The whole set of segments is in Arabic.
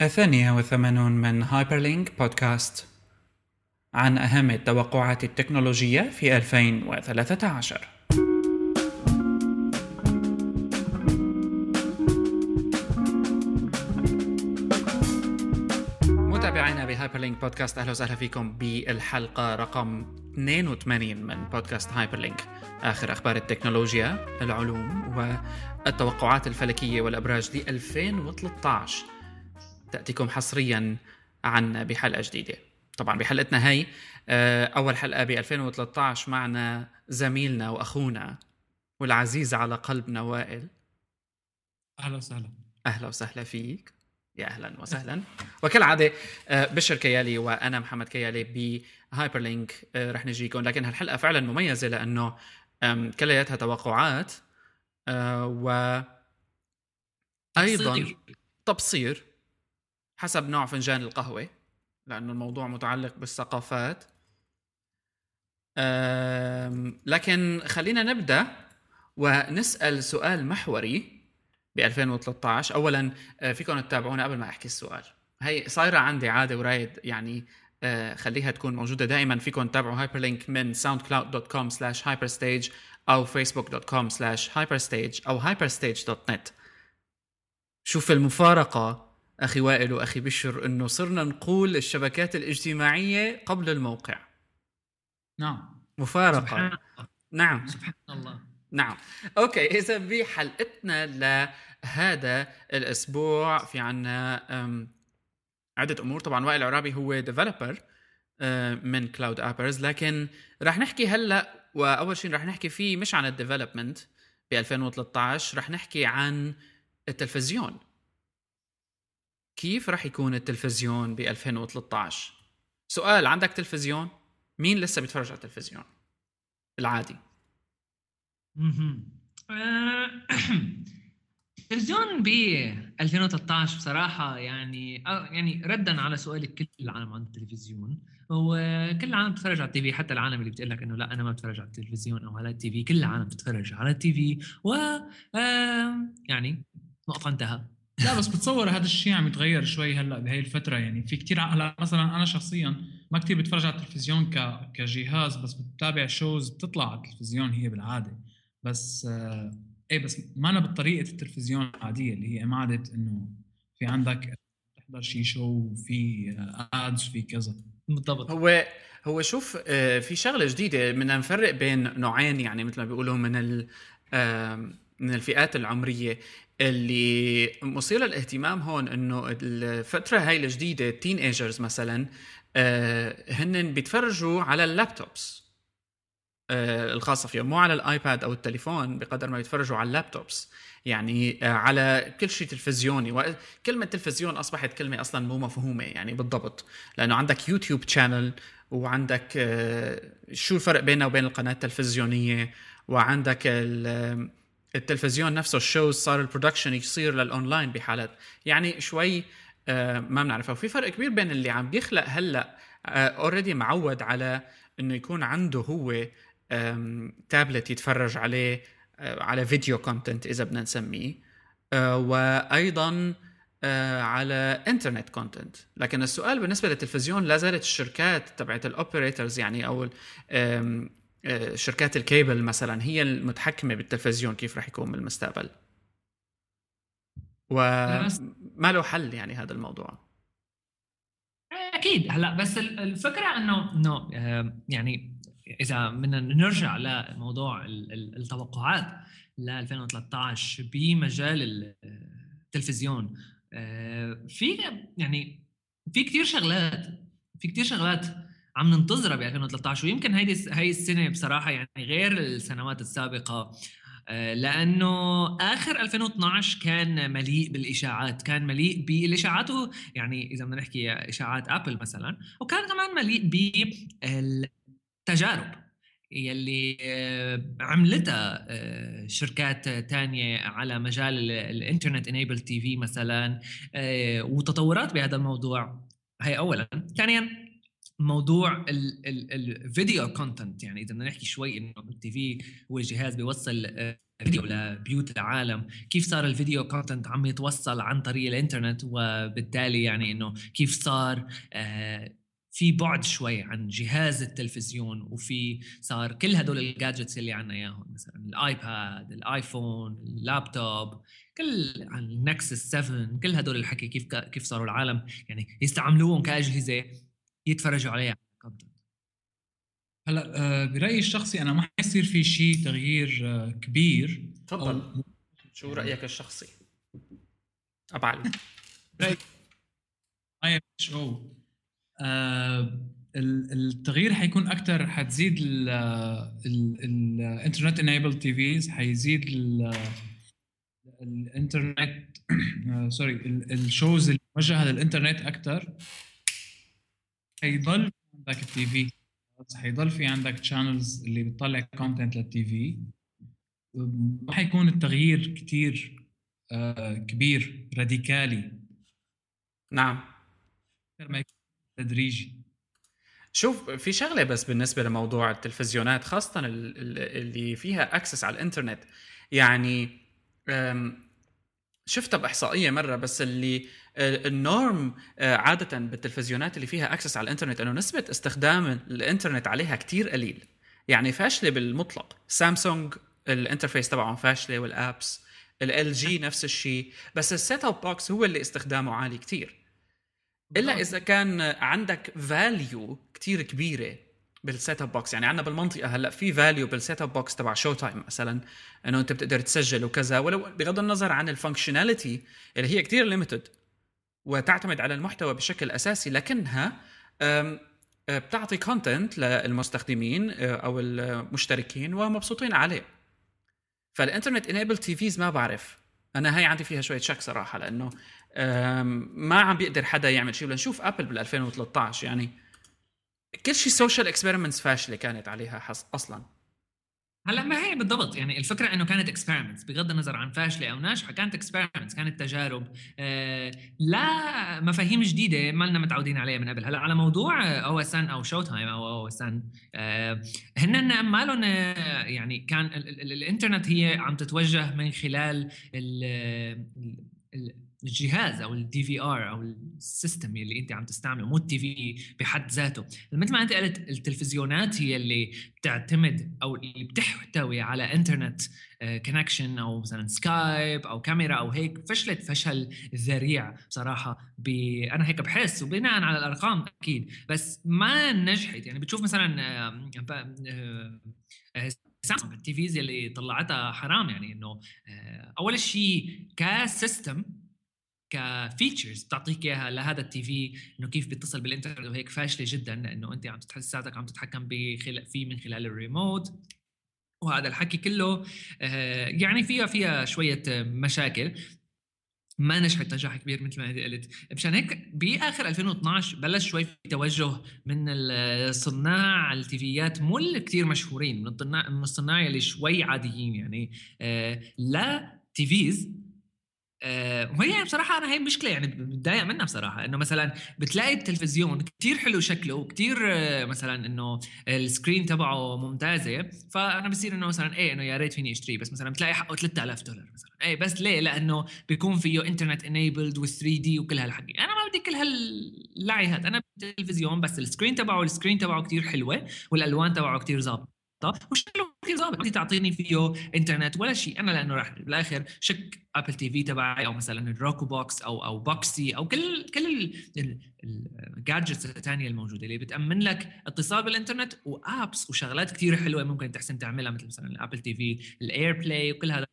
الثانية والثمانون من هايبرلينك بودكاست عن أهم التوقعات التكنولوجية في 2013 متابعينا بهايبرلينك بودكاست أهلا وسهلا فيكم بالحلقة رقم 82 من بودكاست هايبرلينك آخر أخبار التكنولوجيا العلوم والتوقعات الفلكية والأبراج ل 2013 تأتيكم حصريا عنا بحلقة جديدة. طبعا بحلقتنا هي آه، أول حلقة ب 2013 معنا زميلنا وأخونا والعزيز على قلبنا وائل أهلا وسهلا. أهلا وسهلا فيك. يا أهلا وسهلا. وكالعادة آه، بشر كيالي وأنا محمد كيالي بهايبر لينك آه، رح نجيكم. لكن هالحلقة فعلا مميزة لأنه كلياتها توقعات و أيضا تبصير. حسب نوع فنجان القهوة لأنه الموضوع متعلق بالثقافات. لكن خلينا نبدأ ونسأل سؤال محوري ب 2013 أولا آه، فيكم تتابعونا قبل ما أحكي السؤال. هي صايرة عندي عادة ورايد يعني آه، خليها تكون موجودة. دائما فيكم تتابعوا هايبرلينك من soundcloud.com slash hyperstage أو facebook.com slash hyperstage أو hyperstage.net شوف المفارقة أخي وائل وأخي بشر أنه صرنا نقول الشبكات الاجتماعية قبل الموقع. نعم. مفارقة. سبحان الله. نعم. سبحان الله. نعم. okay إذا بحلقتنا لهذا الأسبوع في عنا عدة أمور. طبعا وائل العرابي هو developer من cloud appers لكن راح نحكي هلأ وأول شيء راح نحكي فيه مش عن ال development ب 2013 راح نحكي عن التلفزيون. كيف راح يكون التلفزيون ب 2013 سؤال عندك تلفزيون؟ مين لسه بيتفرج على التلفزيون؟ العادي. مهم. آه، التلفزيون ب 2013 بصراحة يعني آه، يعني ردا على سؤالك كل العالم عن التلفزيون. هو كل العالم بتتفرج على التي في حتى العالم اللي بتقول لك إنه لا أنا ما بتفرج على التلفزيون أو على التي في. كل العالم بتتفرج على التي في. و يعني نقطة انتهى. لا بس بتصور هذا الشيء عم يتغير شوي هلأ بهي الفترة. يعني في كتير هلأ مثلا أنا شخصيا ما كتير بتفرج على التلفزيون ك... كجهاز بس بتابع شوز بتطلع على التلفزيون هي بالعادة. بس آه إيه بس ما أنا بطريقة التلفزيون العادية اللي هي قعدة إنه في عندك تحضر شيء شو في ads في كذا. بالضبط. هو هو شوف آه، في شغلة جديدة بدنا نفرق بين نوعين يعني مثل ما بيقولوا من ال من الفئات العمرية اللي مثيره للاهتمام هون إنه الفترة هاي الجديدة ال teenagers مثلا آه، هن بيتفرجوا على ال laptops آه، الخاصة فيهم مو على الآيباد أو التليفون بقدر ما يتفرجوا على ال laptops. يعني آه، على كل شيء تلفزيوني. وكلمه تلفزيون أصبحت كلمة أصلا مو مفهومة يعني بالضبط. لأنه عندك YouTube channel وعندك شو الفرق بينه وبين القناة التلفزيونية؟ وعندك ال- التلفزيون نفسه ال shows صار ال production يصير للاونلاين بحالات. يعني شوي آه، ما بنعرفها وفي فرق كبير بين اللي عم بيخلق هلأ already معود على إنه يكون عنده هو تابلت يتفرج عليه آه، على video content إذا بدنا نسميه آه، وأيضا آه، على internet content لكن السؤال بالنسبة للتلفزيون لا زالت الشركات تبعت ال operators يعني أو آه، شركات الكيبل مثلا هي المتحكمة بالتلفزيون كيف راح يكون بالمستقبل. وما له حل يعني هذا الموضوع. أكيد هلا بس ال- الفكرة إنه إنه آه، يعني إذا بدنا نرجع لموضوع ال- ال- التوقعات ل 2013 بمجال ال- التلفزيون آه، في يعني في كثير شغلات في كثير شغلات عم ننتظرها ب 2013 ويمكن هيدي هي السنة بصراحة يعني غير السنوات السابقة. آه، لأنه آخر 2012 كان مليء بالإشاعات كان مليء بالاشاعات يعني إذا بدنا نحكي إشاعات أبل مثلا وكان كمان مليء بالتجارب يلي آه، عملتها آه، شركات تانية على مجال ال- ال internet enabled TV مثلا وتطورات بهذا الموضوع. هي اولا. ثانيا موضوع ال video content يعني إذا بدنا نحكي شوي إنه ال TV هو جهاز بيوصل آه، فيديو لبيوت العالم. كيف صار ال video content عم يتوصل عن طريق الإنترنت؟ وبالتالي يعني إنه كيف صار آه، في بعد شوي عن جهاز التلفزيون وفي صار كل هدول ال gadgets اللي عنا إياهم مثلا الآيباد الآيفون اللابتوب كل النكسس 7 كل هدول الحكي كيف كيف صاروا العالم. يعني يستعملوهم كأجهزة. يتفرجوا عليها هلأ آه، برأيي الشخصي أنا ما حيصير في شيء تغيير آه، كبير تفضل. شو رأيك الشخصي؟ ابعل اي شو التغيير حيكون أكثر حتزيد ال internet enabled TVs حيزيد الإنترنت sorry ال shows اللي موجهه للإنترنت أكثر حيضل عندك ال TV. حيضل في عندك channels اللي بتطلع content لل TV. ما حيكون التغيير كثير آه، كبير radically نعم. ما يكون تدريجي. شوف في شغلة بس بالنسبة لموضوع التلفزيونات خاصة اللي فيها access على الإنترنت. يعني شفتها بإحصائية مرة بس اللي ال norm آه، عادة بالتلفزيونات اللي فيها access على الإنترنت أنه نسبة استخدام الإنترنت عليها كتير قليل. يعني فاشلة بالمطلق. سامسونج ال interface تبعهم فاشلة وال apps LG نفس الشيء بس ال set-up box هو اللي استخدامه عالي كتير. إلا إذا كان عندك value كتير كبيرة بال set-up box يعني عندنا بالمنطقة هلأ في value بال set-up box تبع Showtime مثلا إنه أنت بتقدر تسجل وكذا. ولو بغض النظر عن ال functionality اللي هي كتير limited وتعتمد على المحتوى بشكل أساسي لكنها بتعطي content للمستخدمين أو المشتركين ومبسوطين عليه. فال internet enabled TVs ما بعرف. أنا هي عندي فيها شوية شك صراحة لأنه ما عم بيقدر حدا يعمل شيء. لنشوف Apple بال 2013 يعني كل شيء social experiments فاشلة كانت عليها أصلا. هلا ما هي بالضبط يعني الفكرة إنه كانت experiments بغض النظر عن فاشلة أو ناجحة كانت experiments كانت تجارب. آه لا مفاهيم جديدة ما لنا متعودين عليها من قبل. هلا على موضوع أو اس ان أو شو تايم أو أو اس ان آه هن ما لهم يعني كان ال ال الإنترنت هي عم تتوجه من خلال ال ال الجهاز أو ال DVR أو ال system اللي أنت عم تستعمله مو ال TV بحد ذاته. مثل ما أنت قلت التلفزيونات هي اللي بتعتمد أو اللي بتحتوي على انترنت connection آه، أو مثلا Skype أو كاميرا أو هيك. فشلت فشل ذريع بصراحة. أنا هيك بحس وبناء على الأرقام أكيد. بس ما نجحت. يعني بتشوف مثلا سامسونج ال TVs اللي طلعتها حرام يعني إنه آه، أول شيء ك system ك features بتعطيك إياها لهذا ال TV إنه كيف بيتصل بالإنترنت وهيك فاشلة جدا لأنه أنت عم تحس ساعتك عم تتحكم فيه من خلال الريموت. وهذا الحكي كله آه، يعني فيها فيها شوية مشاكل. ما نجحت نجاح كبير مثل ما قلت. مشان هيك بآخر 2012 بلش شوي في توجه من الصناع التيفيات مو الكثير مشهورين من الصناع من الصناع اللي شوي عاديين يعني. آه، لا TVs آه، وهي بصراحة أنا هي مشكلة يعني بتضايق منها بصراحة إنه مثلا بتلاقي التلفزيون كتير حلو شكله وكتير آه، مثلا إنه ال screen تبعه ممتازة فأنا بصير إنه مثلا إيه إنه يا ريت فيني أشتريه بس مثلا بتلاقي حقه 3000 دولار مثلا. إيه بس ليه؟ لأنه بيكون فيه internet enabled و 3D وكل هالحكي أنا ما بدي كل هاللعي هاد أنا بالتلفزيون بس ال screen تبعه ال screen تبعه كتير حلوة والألوان تبعه كتير ظابطة وشكله كثير ظابط تعطيني فيه إنترنت ولا شيء. أنا لأنه راح بالآخر شك Apple TV تبعي أو مثلا ال Roku box أو أو Boxee أو كل كل ال gadgets الثانية الموجودة اللي بتأمن لك اتصال بالإنترنت و apps وشغلات كثير حلوة ممكن تحسن تعملها مثل مثلا ال Apple TV ال AirPlay وكل هذا.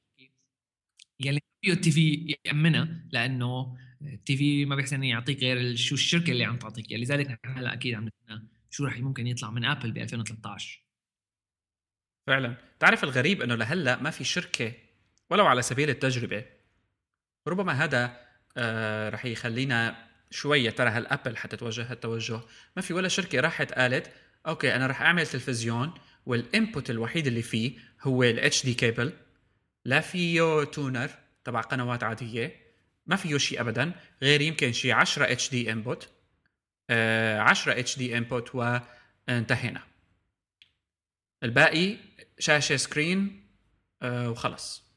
يلي فيه ال TV يامنها لأنه ال TV ما بيحسن يعطيك غير شو الشركة اللي عم تعطيك لذلك نحن هلأ أكيد عم شو راح ممكن يطلع من Apple ب 2013 فعلا. تعرف الغريب إنه لهلأ ما في شركة ولو على سبيل التجربة ربما هذا آه رح يخلينا شوية ترى هال Apple حتتوجه هالتوجه. ما في ولا شركة راحت قالت okay أنا رح أعمل تلفزيون وال input الوحيد اللي فيه هو ال HD cable لا فيه tuner تبع قنوات عادية ما فيه شيء ابدا غير يمكن شيء 10 HD input 10 HD input وانتهينا. الباقي شاشة screen آه، وخلص.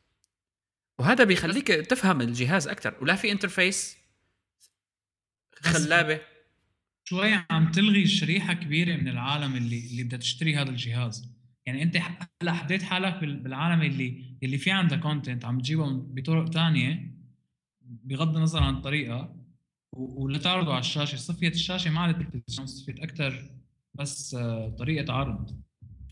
وهذا بيخليك تفهم الجهاز أكثر ولا في interface خلابة. شوي عم تلغي شريحة كبيرة من العالم اللي اللي بدها تشتري هذا الجهاز. يعني أنت هلا حديت حالك بالعالم اللي اللي في عنده content عم تجيبه بطرق ثانية بغض النظر عن الطريقة ولتعرضه على الشاشة. صفيت الشاشة ما عادت تلفزيون صفيت أكثر بس آه، طريقة عرض.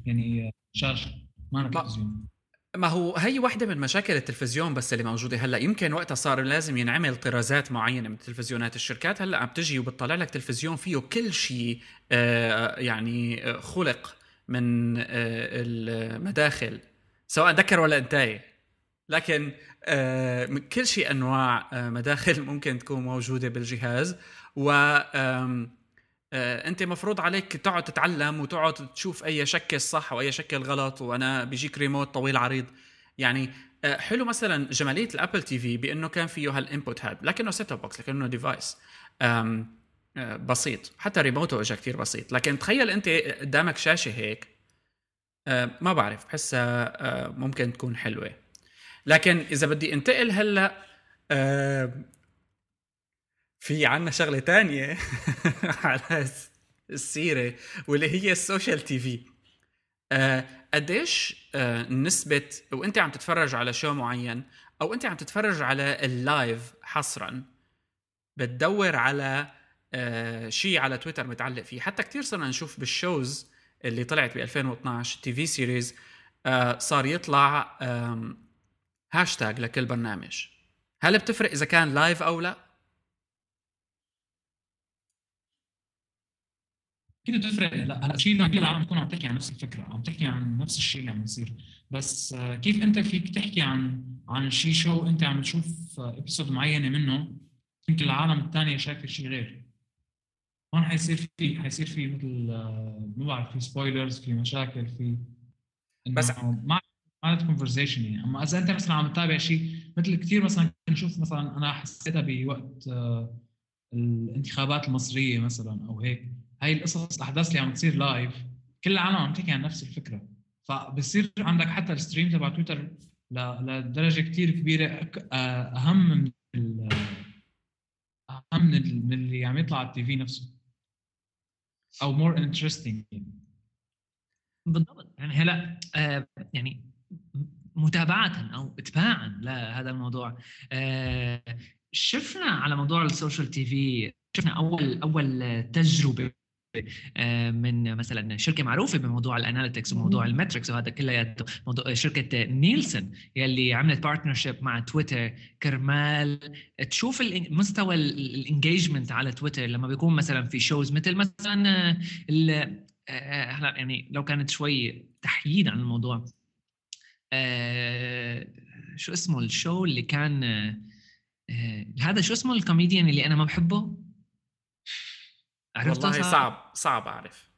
يعني شاشة ما تلفزيون. ما هو هي واحدة من مشاكل التلفزيون بس اللي موجودة. هلأ يمكن وقتها صار لازم ينعمل طرازات معينة من التلفزيونات الشركات. هلأ عم تجي وبتطلع لك تلفزيون فيه كل شيء آه، يعني آه، خلق من آه، المداخل سواء ذكر ولا انتاي لكن كل شيء أنواع مداخل ممكن تكون موجودة بالجهاز. و أنت مفروض عليك تقعد تتعلم وتقعد تشوف أي شكل صح وأي شكل غلط وأنا بيجيك ريموت طويل عريض. يعني آه، حلو مثلا جمالية ال Apple TV بأنه كان فيه هال input هاد لكنه set-top box لكنه device آه، بسيط. حتى ريموته اجى كثير بسيط. لكن تخيل أنت قدامك شاشة هيك ما بعرف بحسها ممكن تكون حلوة. لكن إذا بدي انتقل هلأ في عنا شغلة تانية على السيرة واللي هي ال social TV قديش آه نسبة وانت عم تتفرج على show معين أو انت عم تتفرج على ال live حصرا بتدور على آه شيء على تويتر متعلق فيه. حتى كثير صرنا نشوف بال shows اللي طلعت ب 2012 TV series صار يطلع هاشتاج لكل برنامج. هل بتفرق إذا كان live أو لا؟ أكيد بتفرق لا هلا شيء كل العالم تكون عم تحكي عن نفس الفكرة عم تحكي عن نفس الشيء اللي عم يصير. بس آه، كيف أنت فيك تحكي عن عن شيء شو أنت عم تشوف episode معينة منه يمكن العالم الثانية شايفة شيء غير. هون حيصير في حيصير في مثل آه، ما بعرف في spoilers في مشاكل في بس ما ما conversation يعني. أما إذا أنت مثلا عم تتابع شيء مثل كثير مثلا نشوف مثلا أنا حسيتها بوقت آه، الانتخابات المصرية مثلا أو هيك. هاي القصص الاحداث اللي عم تصير live كل العالم عم تحكي عن نفس الفكرة. فبصير عندك حتى ال stream تبع تويتر لدرجة كثير كبيرة. أهم من أهم من اللي عم يطلع على ال TV نفسه. أو more interesting بالضبط. يعني هلا آه يعني متابعة أو اتباعا لهذا الموضوع. آه شفنا على موضوع ال social TV شفنا اول أول تجربة من مثلا شركة معروفة بموضوع ال analytics وموضوع ال metrics وهذا كلياته موضوع شركة نيلسون يلي عملت partnership مع تويتر. كرمال تشوف مستوى ال engagement على تويتر. لما بيكون مثلا في shows مثل مثلا آه، هلا يعني لو كانت شوي تحييد عن الموضوع. آه، شو اسمه ال show اللي كان هذا شو اسمه الكوميديان اللي أنا ما بحبه؟ عرفت والله صعب صعب أعرف.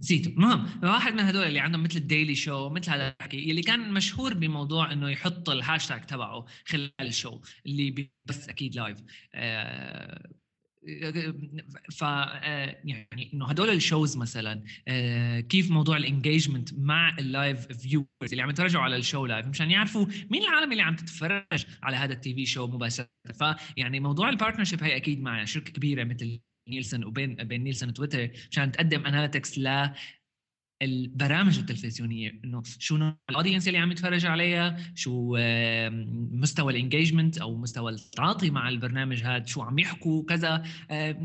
نسيته. المهم واحد من هدول اللي عندهم مثل ال Daily Show مثل هذا الحكي اللي كان مشهور بموضوع إنه يحط الهاشتاج تبعه خلال ال show اللي بس أكيد live آه ف آه، يعني إنه هدول ال shows مثلا آه، كيف موضوع ال engagement مع ال live viewers اللي عم يتفرجوا على ال show live مشان يعرفوا مين العالم اللي عم تتفرج على هذا ال TV show مباشرة. فيعني موضوع ال partnership هي أكيد مع شركة كبيرة مثل نيلسون وبين بين نيلسون وتويتر مشان تقدم analytics ل البرامج التلفزيونية إنه شو نوع ال audience اللي عم يتفرج عليها شو مستوى ال engagement أو مستوى التعاطي مع البرنامج هذا شو عم يحكوا كذا.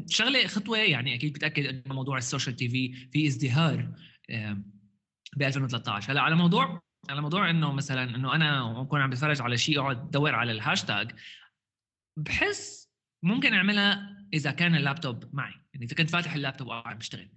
شغلة خطوة يعني أكيد بتأكد إنه موضوع ال social TV في ازدهار ب 2013 هلا على موضوع على موضوع إنه مثلا إنه أنا أكون عم بتفرج على شيء أقعد أدور على الهاشتاج بحس ممكن أعملها إذا كان اللابتوب معي. يعني إذا كنت فاتح اللابتوب وقاعد بشتغل.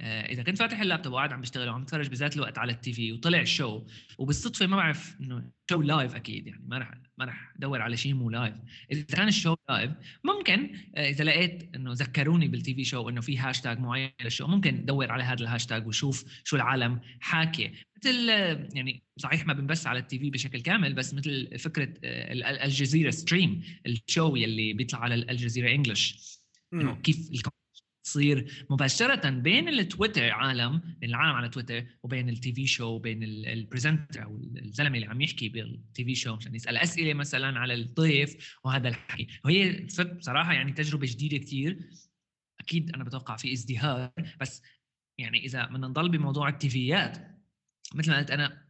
آه، إذا كنت فاتح اللابتوب وقاعد عم بشتغل وعم بتفرج بذات الوقت على ال TV وطلع ال show وبالصدفة ما بعرف إنه show live أكيد يعني ما راح ما راح أدور على شيء مو live إذا كان ال show live ممكن آه، إذا لقيت إنه ذكروني بال TV show إنه في هاشتاج معين لل show ممكن ادور على هذا الهاشتاج وشوف شو العالم حاكيه مثل يعني صحيح ما بنبث على ال TV بشكل كامل بس مثل فكرة آه، الجزيرة Stream ال show يلي بيطلع على الجزيرة English إنه كيف تصير مباشرة بين التويتر عالم العالم على تويتر وبين ال TV show وبين ال presenter أو الزلمة اللي عم يحكي بال TV show عشان يسأل أسئلة مثلا على الضيف وهذا الحكي. وهي بصراحه يعني تجربة جديدة كثير أكيد أنا بتوقع في ازدهار بس يعني إذا بدنا نضل بموضوع ال TV يات مثل ما قلت أنا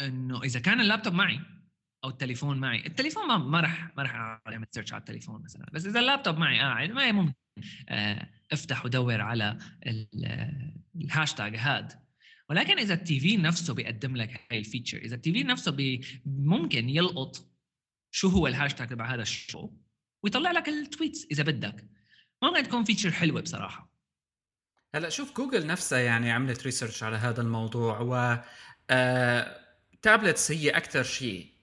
إنه إذا كان اللابتوب معي أو التليفون معي. التليفون ما ما راح ما راح اعمل search على التليفون مثلا. بس إذا اللابتوب معي قاعد ما ممكن. آه، أفتح ودور على الهاشتاج هاد. ولكن إذا ال TV نفسه بيقدم لك هاي ال feature إذا ال TV نفسه ممكن يلقط شو هو الهاشتاج تبع هذا ال show ويطلع لك ال tweets إذا بدك. ممكن تكون feature حلوة بصراحة. هلأ شوف جوجل نفسها يعني عملت research على هذا الموضوع و آه... tablets هي أكثر شيء.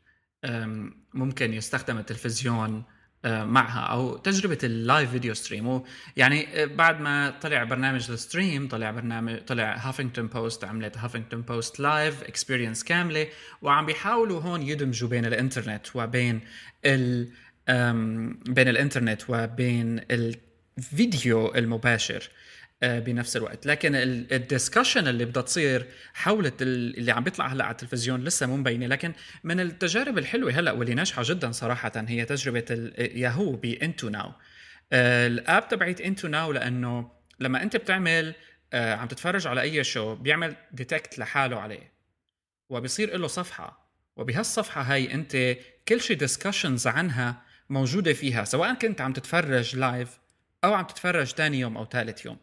ممكن يستخدم التلفزيون معها أو تجربة ال live video stream. يعني بعد ما طلع برنامج ال Stream طلع برنامج طلع Huffington Post عملت Huffington Post Live experience كاملة. وعم بيحاولوا هون يدمجوا بين الإنترنت وبين ال بين الإنترنت وبين الفيديو المباشر. بنفس الوقت. لكن ال discussion اللي بدها تصير حول اللي عم بيطلع هلأ على التلفزيون لسه مو مبينة. لكن من التجارب الحلوة هلأ واللي ناجحة جدا صراحة هي تجربة ياهو بإنتو ناو ال app تبعت إنتو ناو لأنه لما أنت بتعمل آه، عم تتفرج على أي show بيعمل detect لحاله عليه. وبيصير له صفحة. وبهالصفحة هاي أنت كل شيء discussions عنها موجودة فيها سواء كنت عم تتفرج live أو عم تتفرج ثاني يوم أو ثالث يوم.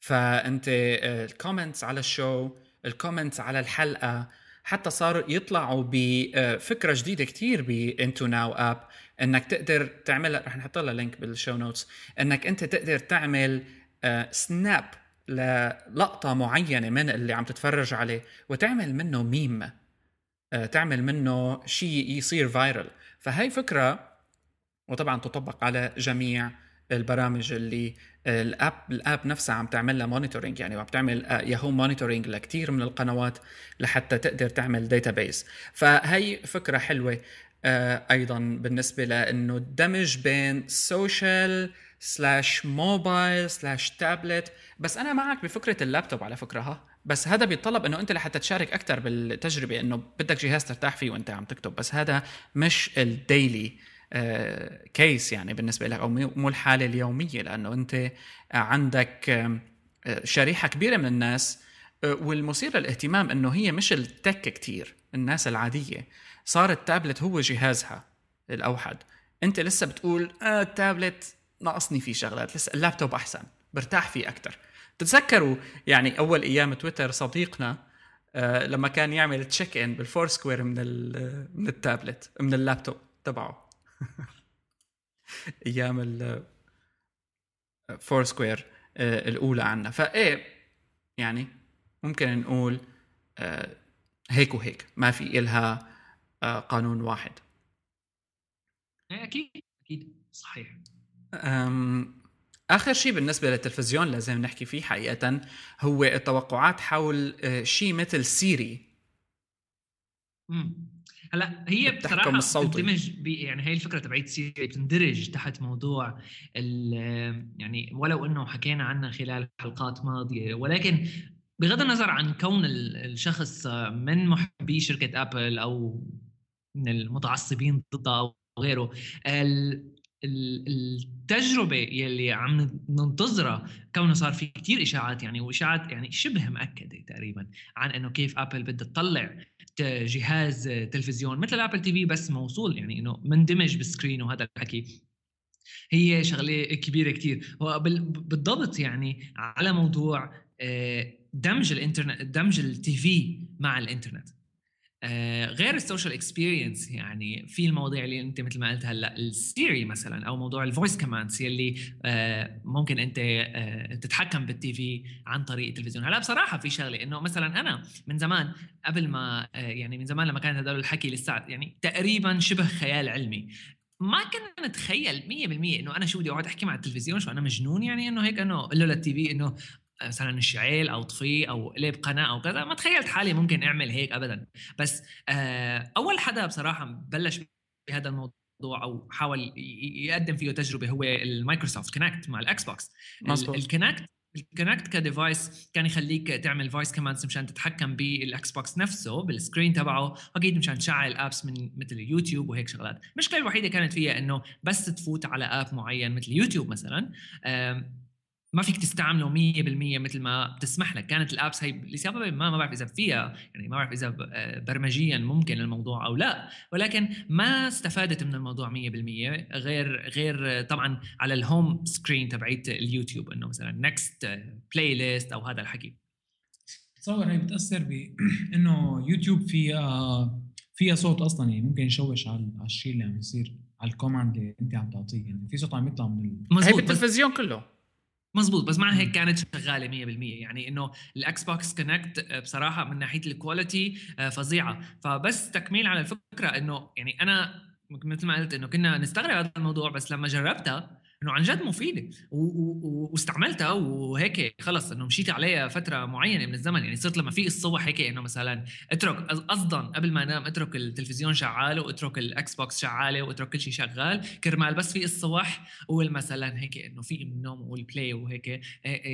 فأنت ال comments على ال show ال comments على الحلقة حتى صاروا يطلعوا بفكره جديدة كتير بإنتو ناو app إنك تقدر تعمل رح نحط لها لينك بال show notes إنك أنت تقدر تعمل snap آه، للقطة معينة من اللي عم تتفرج عليه وتعمل منه ميم آه، تعمل منه شيء يصير viral فهي فكرة وطبعا تطبق على جميع البرامج اللي ال app ال app نفسها عم تعمل لها monitoring يعني عم تعمل ياهو monitoring لكثير من القنوات لحتى تقدر تعمل database فهي فكرة حلوة آه، أيضا بالنسبة لإنه الدمج بين social slash mobile slash tablet بس أنا معك بفكرة اللابتوب على فكرة ها. بس هذا بيتطلب إنه أنت لحتى تشارك أكثر بالتجربة إنه بدك جهاز ترتاح فيه وأنت عم تكتب. بس هذا مش ال daily case يعني بالنسبة لك أو مو الحالة اليومية لأنه أنت عندك آه، شريحة كبيرة من الناس آه، والمثير للاهتمام إنه هي مش ال tech كتير الناس العادية. صار التابلت هو جهازها الأوحد. أنت لسه بتقول آه التابلت ناقصني فيه شغلات لسه اللابتوب أحسن برتاح فيه أكثر تتذكروا يعني أول أيام تويتر صديقنا آه لما كان يعمل check in بالفور سكوير من من التابلت من اللابتوب تبعه. أيام ال فور سكوير آه، الأولى عنا. فايه يعني ممكن نقول آه، هيك وهيك. ما في إلها آه، قانون واحد. إيه، أكيد أكيد. صحيح. آخر شيء بالنسبة للتلفزيون لازم نحكي فيه حقيقة هو التوقعات حول شيء مثل سيري. هلا هي بصراحة بتندمج يعني هي الفكرة تبعت سيري بتندرج تحت موضوع يعني ولو إنه حكينا عنها خلال حلقات ماضية ولكن بغض النظر عن كون الشخص من محبي شركة ابل أو من المتعصبين ضدها أو غيره التجربة يلي عم ننتظرها كونه صار في كثير إشاعات يعني وإشاعات يعني شبه مأكدة تقريبا عن إنه كيف ابل بدها تطلع جهاز تلفزيون مثل ال Apple TV بس موصول يعني إنه مندمج بال screen وهذا الحكي. هي شغلة كبيرة كثير بالضبط يعني على موضوع آه، دمج الإنترنت دمج ال TV مع الإنترنت. غير ال social experience يعني في المواضيع اللي أنت مثل ما قلت هلأ السيري مثلا أو موضوع ال voice commands يلي آه، ممكن أنت آه، تتحكم بال TV عن طريق التلفزيون. هلأ بصراحة في شغلة إنه مثلا أنا من زمان قبل ما يعني من زمان لما كان هدول الحكي لسه يعني تقريبا شبه خيال علمي. ما كنا نتخيل 100% إنه أنا شو بدي أقعد أحكي مع التلفزيون شو أنا مجنون يعني إنه هيك إنه له لل TV إنه مثلا اشعيل أو طفي أو قلب قناة أو كذا ما تخيلت حالي ممكن أعمل هيك ابدا. بس آه، أول حدا بصراحة بلش بهذا الموضوع الموضوع أو حاول يقدم فيه تجربة هو المايكروسوفت كونكت مع الإكس بوكس. الكونكت الكونكت ك device كان يخليك تعمل voice commands مشان تتحكم بالإكس بوكس نفسه بال screen تبعه أكيد مشان تشغل apps من مثل يوتيوب وهيك شغلات. المشكلة الوحيدة كانت فيها إنه بس تفوت على app معين مثل يوتيوب مثلا ما فيك تستعمله 100% مثل ما بتسمح لك. كانت ال apps هي لسبب ما ما بعرف إذا فيها يعني ما بعرف إذا آه، برمجيا ممكن الموضوع أو لا. ولكن ما استفادت من الموضوع 100% غير غير طبعا على ال home screen تبعيت اليوتيوب إنه مثلا next playlist أو هذا الحكي. تصور هي بتأثر بانه يوتيوب فيها فيها صوت أصلا يعني ممكن يشوش على الشيء اللي عم يصير على ال command اللي أنت عم تعطيه. يعني في صوت عم يطلع من هي بالتلفزيون كله. مزبوط بس مع هيك كانت شغالة 100% يعني إنه الاكس بوكس كونكت بصراحة من ناحية ال quality آه، فظيعة. فبس تكميل على الفكرة إنه يعني أنا مثل ما قلت إنه كنا نستغرب هذا الموضوع بس لما جربتها إنه عن جد مفيدة. واستعملتها وهيك خلص إنه مشيت عليها فترة معينة من الزمن. يعني صرت لما في الصبح هيك إنه مثلا أترك قصدا قبل ما أنام أترك التلفزيون شغال وأترك الإكس بوكس شغالة وأترك كل شيء شغال. كرمال بس في الصبح أقول مثلا هيك إنه في من النوم وأقول play وهيك.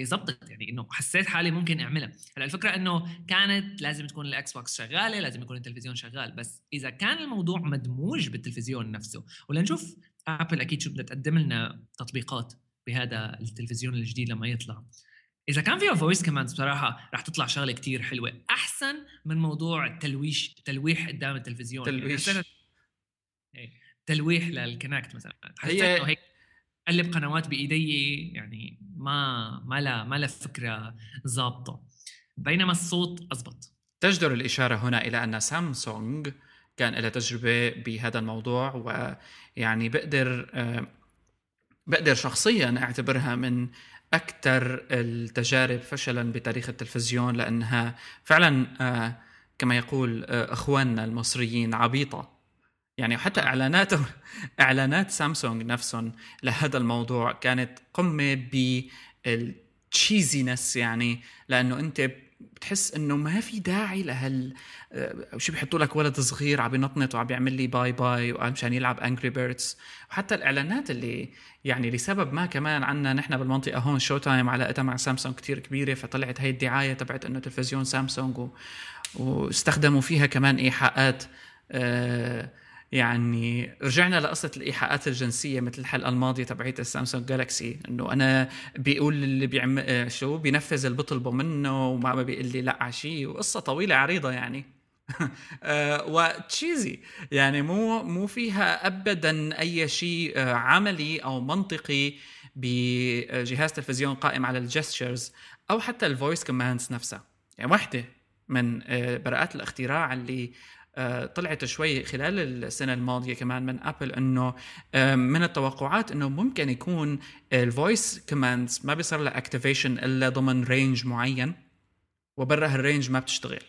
زبطت. يعني إنه حسيت حالي ممكن أعملها. هلأ الفكرة إنه كانت لازم تكون الإكس بوكس شغالة لازم يكون التلفزيون شغال. بس إذا كان الموضوع مدموج بالتلفزيون نفسه ولنشوف أبل أكيد شو بدها تقدم لنا تطبيقات بهذا التلفزيون الجديد لما يطلع. إذا كان فيها voice كمان بصراحة رح تطلع شغلة كتير حلوة. أحسن من موضوع التلويش تلويح قدام التلفزيون. يعني تلويش. يعني تلويح لل Kinect مثلا. حسيت إنه هيك قلب قنوات بإيدي يعني ما ما لا ما لا فكرة ظابطة. بينما الصوت اضبط تجدر الإشارة هنا إلى أن سامسونج كان لها تجربة بهذا الموضوع ويعني بقدر آه، بقدر شخصيا أعتبرها من أكثر التجارب فشلا بتاريخ التلفزيون لأنها فعلا آه، كما يقول آه، إخواننا المصريين عبيطة. يعني حتى إعلانات إعلانات سامسونج نفسهم لهذا الموضوع كانت قمة بال cheesiness يعني لأنه أنت بتحس إنه ما في داعي لهال آه، شو بيحطوا لك ولد صغير عم ينطنط وعم يعمل لي باي باي ومشان يلعب Angry Birds وحتى الإعلانات اللي يعني لسبب ما كمان عنا نحن بالمنطقة هون شو تايم علاقتها مع سامسونج كتير كبيرة فطلعت هي الدعاية تبعت إنه تلفزيون سامسونج و... واستخدموا فيها كمان إيحاءات آه يعني رجعنا لقصة الإيحاءات الجنسية مثل الحلقة الماضية تبعت السامسونج جالكسي إنه أنا بيقول اللي بيعمل آه، شو؟ بينفذ اللي بطلبه منه وما بيقول لي لا شيء وقصة طويلة عريضة يعني. آه، و cheesy يعني مو مو فيها ابدا أي شيء آه، عملي أو منطقي بجهاز تلفزيون قائم على ال gestures أو حتى ال voice commands نفسها. يعني واحدة من براءات الاختراع اللي طلعت شوي خلال السنة الماضية كمان من Apple أنه آه، من التوقعات أنه ممكن يكون ال voice commands ما بيصير لها activation إلا ضمن range معين وبرا هال range ما بتشتغل.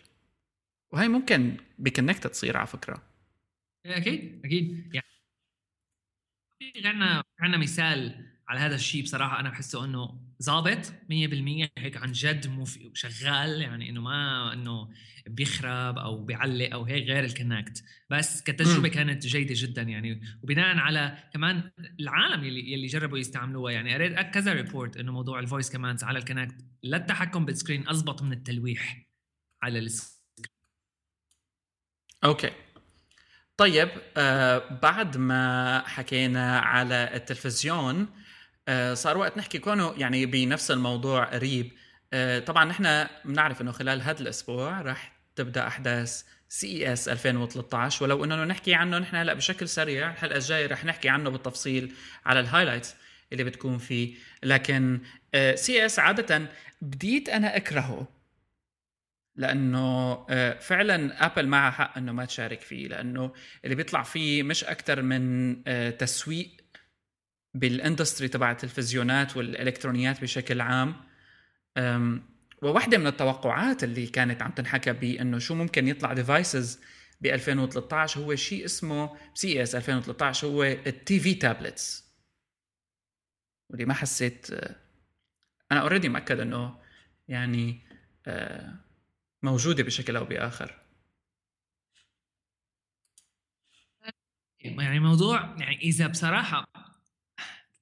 وهي ممكن ب Kinect تصير على فكرة. أكيد أكيد. يعني عندنا عندنا مثال على هذا الشيء بصراحة أنا بحسه إنه ظابط 100% هيك عن جد مو شغال يعني إنه ما إنه بيخرب أو بيعلق أو هيك غير ال Kinect بس كتجربة كانت جيدة جدا يعني. وبناء على كمان العالم يلي يلي جربوا يستعملوها يعني قريت كذا report إنه موضوع ال voice commands على ال Kinect للتحكم بال screen اضبط من التلويح على ال screen okay. طيب آه بعد ما حكينا على التلفزيون آه صار وقت نحكي كونه يعني بنفس الموضوع قريب. آه طبعا نحن بنعرف إنه خلال هذا الأسبوع راح تبدأ أحداث CES 2013 ولو إنه نحكي عنه نحن هلأ بشكل سريع الحلقة الجايه رح نحكي عنه بالتفصيل على ال highlights اللي بتكون فيه. لكن C آه، ES عاده بديت أنا أكرهه لأنه آه، فعلا Apple معها حق إنه ما تشارك فيه لأنه اللي بيطلع فيه مش أكثر من آه، تسويق بال industry تبع التلفزيونات والإلكترونيات بشكل عام. وواحدة من التوقعات اللي كانت عم تنحكى بانه شو ممكن يطلع devices ب 2013 هو شيء اسمه CES 2013 هو ال TV tablets واللي ما حسيت أنا already مأكد إنه يعني موجودة بشكل أو بآخر. يعني موضوع يعني إذا بصراحة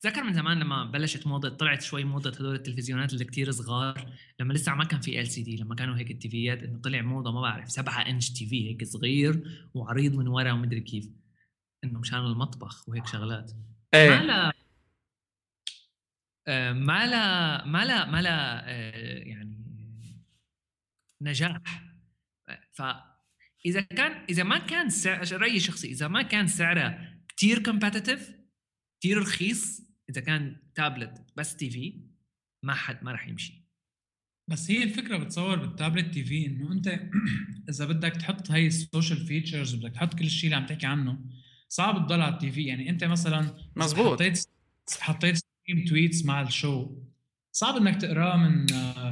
تذكر من زمان لما بلشت موضة طلعت شوي موضة هدول التلفزيونات اللي كتير صغار لما لسه ما كان في LCD لما كانوا هيك التيفيات إنه طلع موضة ما بعرف 7 inch TV هيك صغير وعريض من ورا ومدري كيف إنه مشان المطبخ وهيك شغلات. إيه. ما لا آه، ما لا ما لا ما لا آه، يعني نجاح. فاذا كان إذا ما كان سعر رأيي الشخصي إذا ما كان سعره كثير competitive كثير رخيص إذا كان تابلت بس TV ما حد ما راح يمشي. بس هي الفكرة بتصور بال tablet TV إنه أنت إذا بدك تحط هاي ال social features وبدك تحط كل الشيء اللي عم تحكي عنه صعب تضل على ال TV يعني أنت مثلا مزبوط. حطيت حطيت stream tweets مع ال show صعب إنك تقراه من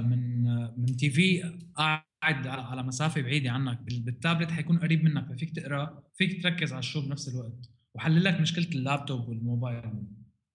من من TV قاعد على مسافة بعيدة عنك. بالتابلت حيكون قريب منك ففيك تقرأ فيك تركز على ال show بنفس الوقت. وحل لك مشكلة اللابتوب والموبايل.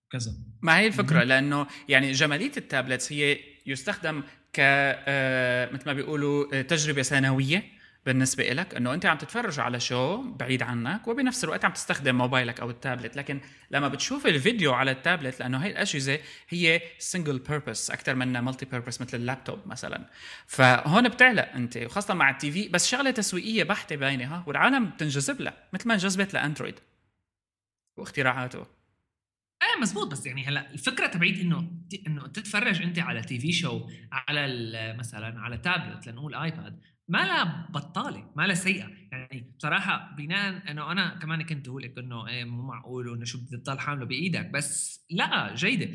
وكذا ما هي الفكرة؟ لأنه يعني جمالية ال tablets هي يستخدم ك آه، مثل ما بيقولوا آه، تجربة ثانوية بالنسبة لك إنه أنت عم تتفرج على show بعيد عنك وبنفس الوقت عم تستخدم موبايلك أو التابلت. لكن لما بتشوف الفيديو على التابلت لأنه هي الأجهزة هي single purpose أكثر منها multi-purpose مثل اللابتوب مثلا. فهون بتعلق أنت وخاصة مع ال TV بس شغلة تسويقية بحتة باينة ها والعالم بتنجذب لها مثل ما انجذبت ل Android واختراعاته. مزبوط بس يعني هلأ الفكرة تبعيت إنه إنه تتفرج أنت على TV show على مثلا على تابلت لنقول iPad ما لها بطالة ما لها سيئة. يعني بصراحة بناء إنه أنا كمان كنت أقول لك إنه إيه مو معقول وانه شو بدك تضل حاملة بإيدك بس لا جيدة.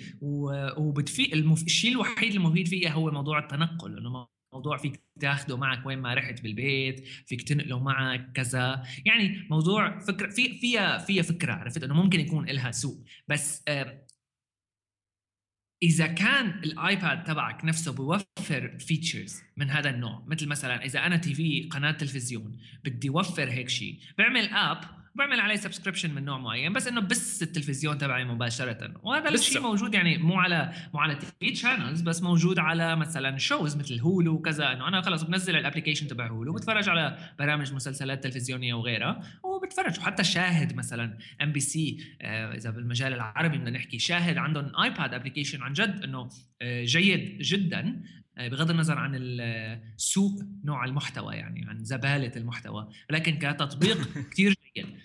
وبتفي المف... الشيء الوحيد المفيد فيها هو موضوع التنقل إنه موضوع فيك تاخده معك وين ما رحت بالبيت فيك تنقله معك كذا. يعني موضوع فكرة في فيها فيها فكرة عرفت؟ إنه ممكن يكون لها سوق بس آه إذا كان ال iPad تبعك نفسه بوفر features من هذا النوع مثل مثلا إذا أنا TV قناة تلفزيون بدي أوفر هيك شيء بعمل app بعمل عليه subscription من نوع معين بس إنه بس التلفزيون تبعي مباشرة. وهذا الشيء موجود يعني مو على مو على TV channels بس موجود على مثلا shows مثل Hulu وكذا. إنه أنا خلص بنزل ال application تبع Hulu بتفرج على برامج مسلسلات تلفزيونية وغيرها وبتفرج. وحتى شاهد مثلا MBC إذا بالمجال العربي بدنا نحكي شاهد عندهم iPad application عن جد إنه آه، جيد جدا آه، بغض النظر عن سوق نوع المحتوى يعني عن زبالة المحتوى. ولكن كتطبيق كثير جيد. آه،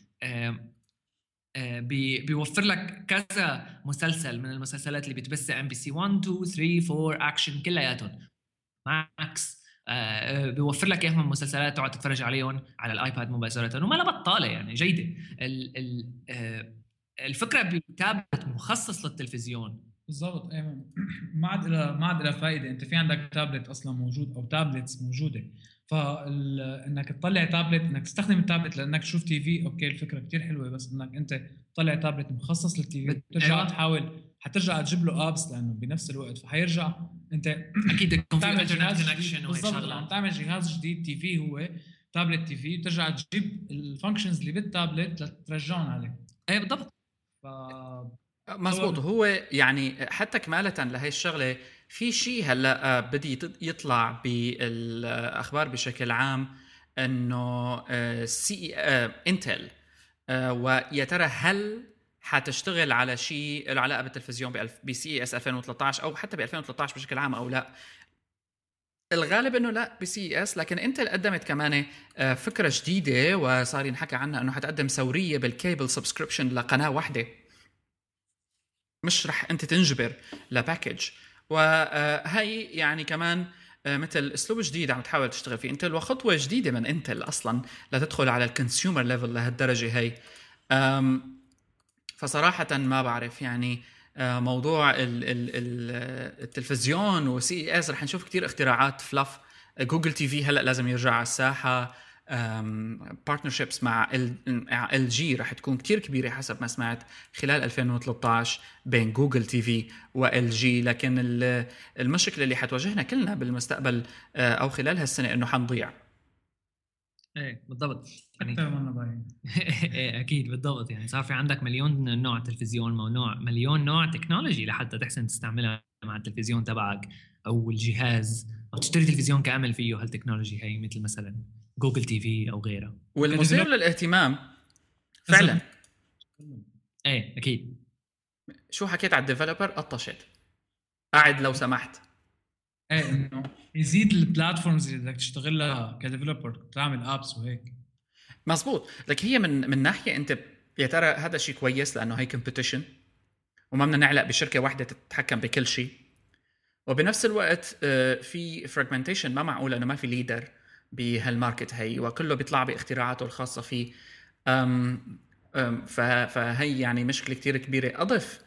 بيوفر لك كذا مسلسل من المسلسلات اللي بتبثها MBC 1 2 3 4 اكشن كلياتهم. Max بيوفر لك إياهم مسلسلات تقعد تتفرج عليهم على ال iPad مباشرة. وما لها بطالة يعني جيدة. الفكرة بتابلت مخصص للتلفزيون. بالضبط. ايمن ما عاد ما عاد فائده أنت في عندك تابلت أصلا موجود أو tablets موجودة. فانك تطلع تابلت إنك تستخدم التابلت لإنك تشوف TV okay الفكرة كثير حلوة بس إنك أنت تطلع تابلت مخصص لل TV ترجع أيوة. تحاول حترجع تجيب له apps لأنه بنفس الوقت فحيرجع أنت أكيد يكون في internet connection بالضبط عم تعمل جهاز جديد TV هو tablet TV وترجع تجيب ال functions اللي بالتابلت لترجعهم عليه. إيه بالضبط. ف مزبوط هو يعني حتى كمالة لهي الشغلة في شيء هلا آه، بدي يطلع بالأخبار بشكل عام إنه آه، سي Intel آه، ويا ترى هل حتشتغل على شيء له علاقة بالتلفزيون ب CES 2013 أو حتى ب 2013 بشكل عام أو لا؟ الغالب إنه لا ب CES لكن Intel قدمت كمان فكرة جديدة وصار ينحكى عنها إنه حتقدم ثوريه بال cable subscription لقناة واحدة. مش رح أنت تنجبر ل package وهي يعني كمان آه، مثل أسلوب جديد عم تحاول تشتغل فيه Intel وخطوة جديدة من Intel أصلا لتدخل على ال consumer level لهالدرجة هي. فصراحة ما بعرف يعني آه، موضوع التلفزيون و CES رح نشوف كثير اختراعات فلاف Google TV هلأ لازم يرجع على الساحة. partnerships مع LG رح تكون كتير كبيرة حسب ما سمعت خلال 2013 بين Google TV و LG لكن المشكلة اللي حتواجهنا كلنا بالمستقبل آه، أو خلال هالسنة إنه حنضيع. إيه بالضبط. يعني إيه أكيد بالضبط. يعني صار في عندك مليون نوع تلفزيون نوع مليون نوع تكنولوجي لحتى تحسن تستعملها مع التلفزيون تبعك أو الجهاز. أو تشتري تلفزيون كامل فيه هالتكنولوجي هي مثل مثلا. Google TV أو غيرها. والمثير للاهتمام فعلا. إيه أكيد. شو حكيت على ال developer؟ قطشت قاعد لو سمحت. إيه. انه يزيد ال platforms اللي بدك تشتغلها ك developer تعمل apps وهيك. مزبوط لك هي من من ناحية أنت يا ترى هذا شيء كويس لأنه هي competition وما بدنا نعلق بشركة واحدة تتحكم بكل شيء. وبنفس الوقت آه، في fragmentation ما معقول إنه ما في leader بهال market هي وكله بيطلع باختراعاته الخاصة فيه. أم أم فهي يعني مشكلة كتير كبيرة. أضف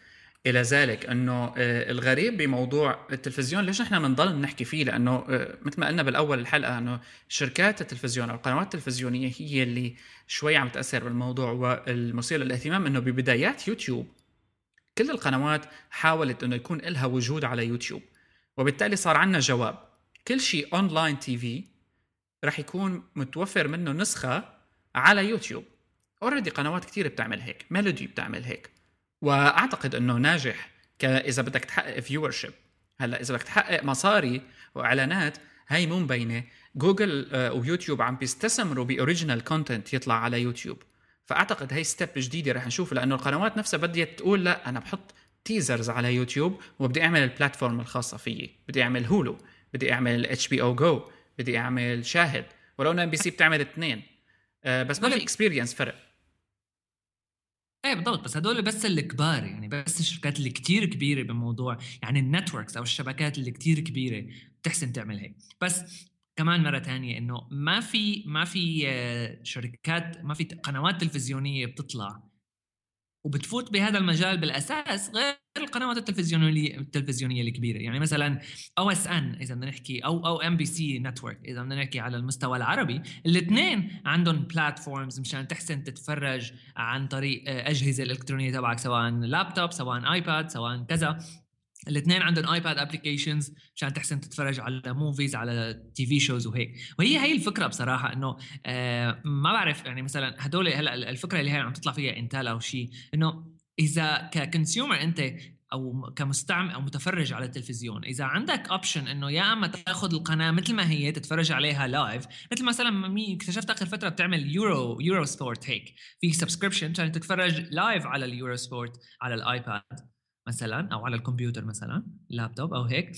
إلى ذلك إنه آه، الغريب بموضوع التلفزيون ليش نحن بنضل نحكي فيه؟ لأنه آه، مثل ما قلنا بالأول الحلقة إنه شركات التلفزيون أو القنوات التلفزيونية هي اللي شوي عم تأثر بالموضوع والمثير للاهتمام إنه ببدايات يوتيوب. كل القنوات حاولت إنه يكون لها وجود على يوتيوب وبالتالي صار عندنا جواب. كل شيء online TV رح يكون متوفر منه نسخة على YouTube. already قنوات كثير بتعمل هيك Melody بتعمل هيك. وأعتقد إنه ناجح إذا بدك تحقق viewership هلأ إذا بدك تحقق مصاري وإعلانات هي مو مبينة. جوجل آه، ويوتيوب عم بيستثمروا ب original content يطلع على يوتيوب. فأعتقد هي step جديدة رح نشوف لأنه القنوات نفسها بدها تقول لأ أنا بحط teasers على يوتيوب وبدي أعمل ال platform الخاصة فيي. بدي أعمل Hulu بدي أعمل اتش بي أو جو بدي أعمل شاهد. ولو إن MBC بتعمل اثنين. آه، بس ما في experience فرق. إيه بالضبط. بس هدول بس الكبار يعني بس الشركات اللي كتير كبيرة بموضوع يعني ال networks أو الشبكات اللي كتير كبيرة بتحسن تعمل هيك. بس كمان مرة تانية إنه ما في ما في آه، شركات ما في قنوات تلفزيونية بتطلع وبتفوت بهذا المجال بالأساس غير القنوات التلفزيونيه التلفزيونية الكبيرة. يعني مثلا OSN إذا بدنا نحكي أو أو MBC network إذا بدنا نحكي على المستوى العربي. الاثنين عندهم platforms مشان تحسن تتفرج عن طريق آه، أجهزة الالكترونيه تبعك سواء لابتوب سواء iPad سواء كذا. الاثنين عندهم iPad applications مشان تحسن تتفرج على movies على TV shows وهيك. وهي هي الفكرة بصراحة إنه آه ما بعرف يعني مثلا هدول هلأ الفكرة اللي هي عم تطلع فيها Intel أو شيء إنه إذا ك consumer أنت أو كمستعمل أو متفرج على التلفزيون إذا عندك option إنه يا أما تاخذ القناة مثل ما هي تتفرج عليها live مثل مثلا اكتشفت آخر فترة بتعمل Euro Eurosport هيك. في subscription عشان تتفرج live على ال Eurosport على ال iPad مثلا أو على الكمبيوتر مثلا لابتوب أو هيك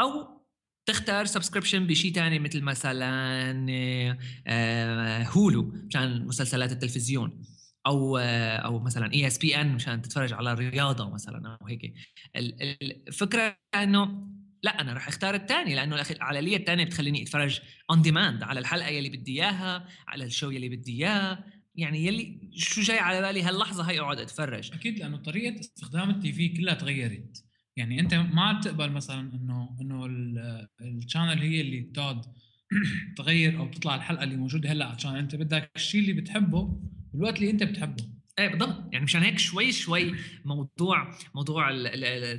أو تختار subscription بشيء ثاني مثل مثلا آه، Hulu مشان مسلسلات التلفزيون أو آه، أو مثلا ESPN مشان تتفرج على الرياضة مثلا أو هيك. الفكرة إنه لا أنا راح أختار الثاني لأنه العملية الثانية بتخليني أتفرج on demand على الحلقة يلي بدي إياها على ال show يلي بدي اياه يعني يلي شو جاي على بالي هاللحظة هي أقعد أتفرج. أكيد لأنه طريقة استخدام ال TV كلها تغيرت. يعني أنت ما عاد تقبل مثلا إنه إنه ال channel هي اللي بتقعد تغير أو تطلع الحلقة اللي موجودة هلأ عشان أنت بدك الشيء اللي بتحبه بالوقت اللي أنت بتحبه. إيه بالضبط. يعني مشان هيك شوي شوي موضوع موضوع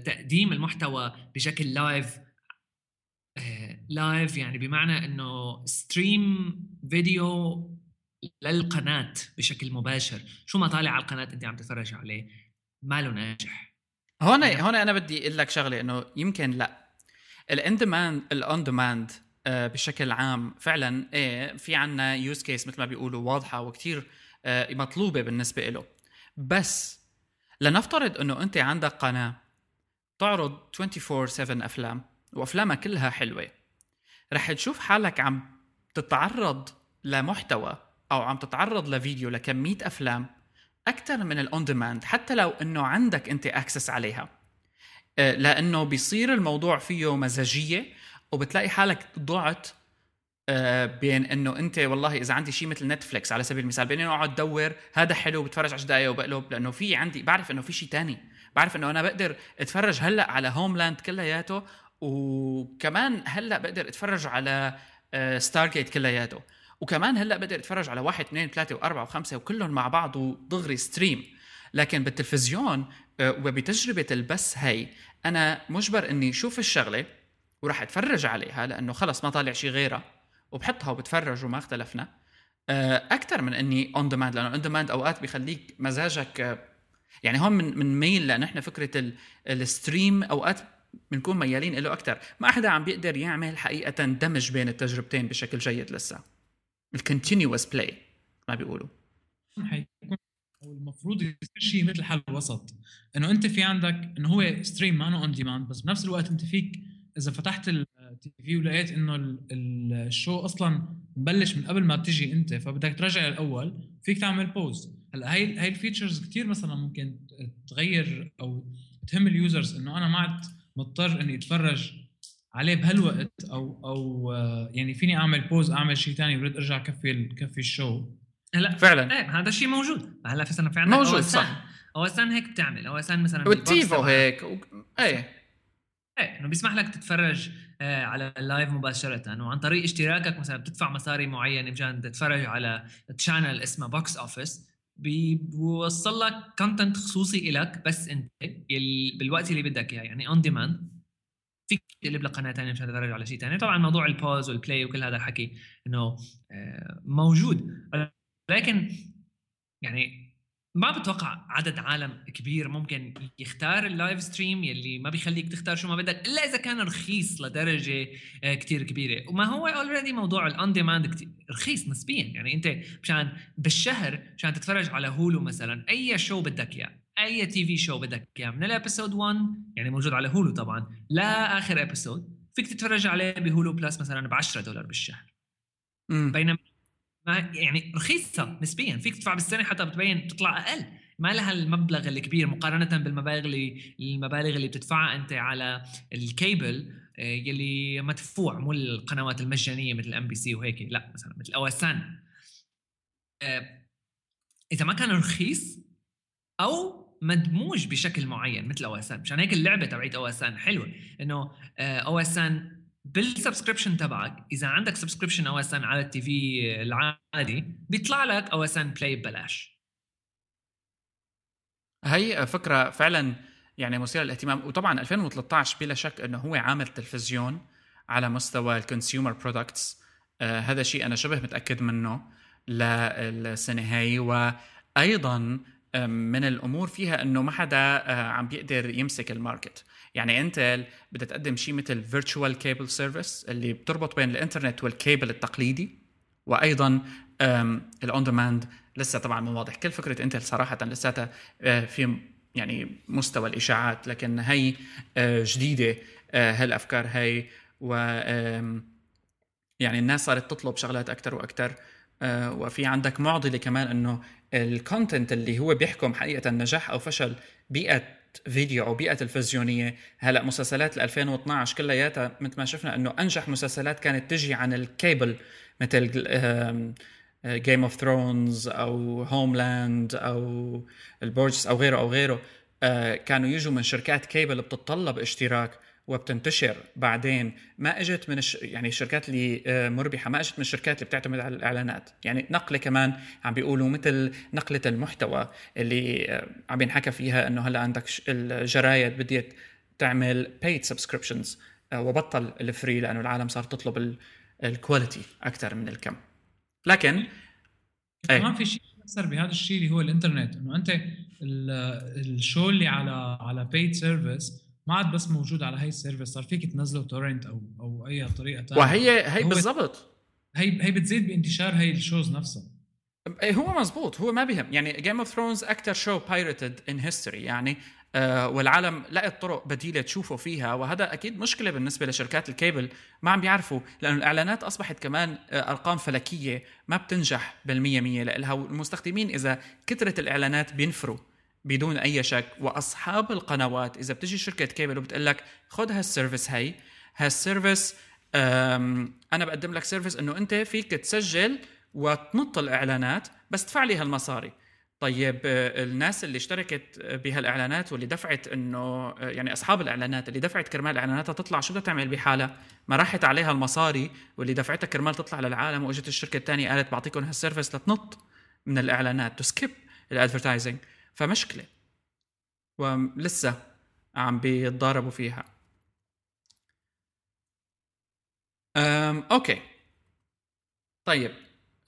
تقديم المحتوى بشكل live live يعني بمعنى إنه stream فيديو للقناة بشكل مباشر. شو ما طالع على القناة أنت عم تتفرج عليه ماله ناجح. هون هون أنا بدي أقول لك شغلة إنه يمكن لا. ال on demand ال on demand بشكل عام فعلا إيه في عنا use case مثل ما بيقولوا واضحة وكثير آه، مطلوبة بالنسبة له بس لنفترض إنه أنت عندك قناة تعرض 24 7 أفلام وأفلامها كلها حلوة رح تشوف حالك عم تتعرض لمحتوى أو عم تتعرض لفيديو لكمية أفلام أكثر من ال on demand حتى لو إنه عندك أنت access عليها. آه، لأنه بيصير الموضوع فيه مزاجية وبتلاقي حالك ضعت آه، بين إنه أنت والله إذا عندي شيء مثل نتفليكس على سبيل المثال بين إنه اقعد ادور هذا حلو بتفرج 10 دقائق وبقلب لأنه في عندي بعرف إنه في شيء تاني. بعرف إنه أنا بقدر أتفرج هلأ على هوملاند كلياته وكمان هلأ بقدر أتفرج على Star آه، gate كلياته. وكمان هلأ بقدر اتفرج على واحد اثنين ثلاثة وأربعة وخمسة وكلهم مع بعض ودغري stream لكن بالتلفزيون آه، وبتجربة البث هي أنا مجبر إني شوف الشغلة وراح أتفرج عليها لأنه خلص ما طالع شيء غيرها وبحطها وبتفرج وما اختلفنا. آه، أكثر من إني on demand لأنه on demand أوقات بيخليك مزاجك آه، يعني هون من من ميل لأنه إحنا فكرة ال stream أوقات بنكون ميالين له أكثر ما حدا عم بيقدر يعمل حقيقة دمج بين التجربتين بشكل جيد لسه ال continuous play ما بيقولوا. المفروض يصير شيء مثل حل وسط إنه أنت في عندك إنه هو stream ما on demand بس بنفس الوقت أنت فيك إذا فتحت ال TV ولقيت إنه ال show أصلا مبلش من قبل ما تجي أنت فبدك ترجع الأول فيك تعمل pause هلأ هاي هاي ال features كثير مثلا ممكن تغير أو تهم ال users إنه أنا ما عاد مضطر إني أتفرج عليه بهالوقت أو أو يعني فيني أعمل pause أعمل شيء ثاني برد أرجع كفي كفي ال show. هلأ فعلا. إيه هذا الشيء موجود. هلأ في سنة في عندك موجود صح. OSN هيك بتعمل. OSN مثلا وال TiVo هيك و... إيه. إيه إنه بيسمح لك تتفرج آه على ال live مباشرة. وعن طريق اشتراكك مثلا بتدفع مصاري معينة مشان تتفرج على channel اسمه Box Office بيوصل لك content خصوصي لك بس أنت بالوقت اللي بدك إياه يعني on demand فيك تقلب لقناه ثانية مشان تتفرج على شيء ثاني طبعا موضوع ال pause وال play وكل هذا الحكي إنه آه، موجود. لكن يعني ما بتوقع عدد عالم كبير ممكن يختار ال live stream يلي ما بيخليك تختار شو ما بدك إلا إذا كان رخيص لدرجة آه، كتير كبيرة. وما هو already موضوع ال on demand رخيص نسبيا. يعني أنت مشان بالشهر مشان تتفرج على Hulu مثلا أي show بدك إياه. أي TV show بدك إياه؟ من ال episode 1 يعني موجود على Hulu طبعا. لاخر episode فيك تتفرج عليه ب Hulu Plus مثلا ب 10 دولار بالشهر. بينما ما يعني رخيصة نسبيا. فيك تدفع بالسنة حتى بتبين تطلع أقل. ما لها المبلغ الكبير مقارنة بالمبالغ اللي المبالغ اللي بتدفعها أنت على الكيبل آه، يلي مدفوع مو القنوات المجانية مثل MBC وهيك. لا مثلا مثل OSN. آه، إذا ما كان رخيص أو مدموج بشكل معين مثل OSN. مشان هيك اللعبة تبعت OSN حلوة. إنه OSN بال subscription تبعك إذا عندك subscription OSN على ال TV العادي بيطلع لك OSN Play ببلاش. هي فكرة فعلا يعني مثيرة للاهتمام. وطبعا 2013 بلا شك إنه هو عامل تلفزيون على مستوى ال consumer products آه هذا شيء أنا شبه متأكد منه للسنة هاي. وأيضا من الأمور فيها إنه ما حدا آه، عم بيقدر يمسك ال market. يعني انت بدها تقدم شيء مثل virtual cable service اللي بتربط بين الإنترنت والكيبل التقليدي وأيضا ال on demand لسه طبعا مو واضح. كل فكرة Intel صراحة لساتها آه، في يعني مستوى الإشاعات لكن هي آه، جديدة هالأفكار هي و يعني الناس صارت تطلب شغلات أكثر وأكثر وفي عندك معضلة كمان إنه ال content اللي هو بيحكم حقيقة نجاح أو فشل بيئة فيديو أو بيئة تلفزيونية. هلأ مسلسلات 2012 كلياتها مثل ما شفنا إنه أنجح مسلسلات كانت تجي عن الكيبل مثل Game of Thrones أو Homeland أو ال Borgias أو غيره أو غيره. آه، كانوا يجوا من شركات كيبل بتتطلب اشتراك. وبتنتشر بعدين. ما إجت من الش... يعني الشركات اللي آه، مربحة ما إجت من الشركات اللي بتعتمد على الإعلانات. يعني نقلة كمان عم بيقولوا مثل نقلة المحتوى اللي آه، عم بينحكى فيها إنه هلأ عندك الجرايد بديت تعمل paid subscriptions آه، وبطل ال free لأنه العالم صار تطلب ال quality أكثر من الكم. لكن كمان في شيء أكثر بهذا الشيء اللي هو الإنترنت. إنه أنت ال show اللي على على paid service ما عاد بس موجود على هاي ال service صار فيك تنزله torrent أو أو أي طريقة ثانية وهي هي بالضبط. هي هي بتزيد بانتشار هي ال shows نفسها. إيه، هو مزبوط هو ما بهم يعني Game of Thrones أكثر show pirated in history يعني آه والعالم لقت طرق بديلة تشوفه فيها وهذا أكيد مشكلة بالنسبة لشركات الكيبل ما عم بيعرفوا لأنه الإعلانات أصبحت كمان آه أرقام فلكية ما بتنجح بالمية مية لها والمستخدمين إذا كثرت الإعلانات بينفروا. بدون أي شك. وأصحاب القنوات إذا بتجي شركة كيبل وبتقول لك خذ هال service هي هال service أنا بقدم لك سيرفيس إنه أنت فيك تسجل وتنط الإعلانات بس تدفع لي هالمصاري. طيب آه، الناس اللي اشتركت بهالإعلانات واللي دفعت إنه آه، يعني أصحاب الإعلانات اللي دفعت كرمال إعلاناتها تطلع شو بدها تعمل بحالها؟ ما راحت عليها المصاري واللي دفعتها كرمال تطلع للعالم وإجت الشركة الثانية قالت بعطيكم هال service لتنط من الإعلانات to skip ال advertising فمشكلة. ولسه عم بيتضاربوا فيها. أم okay. طيب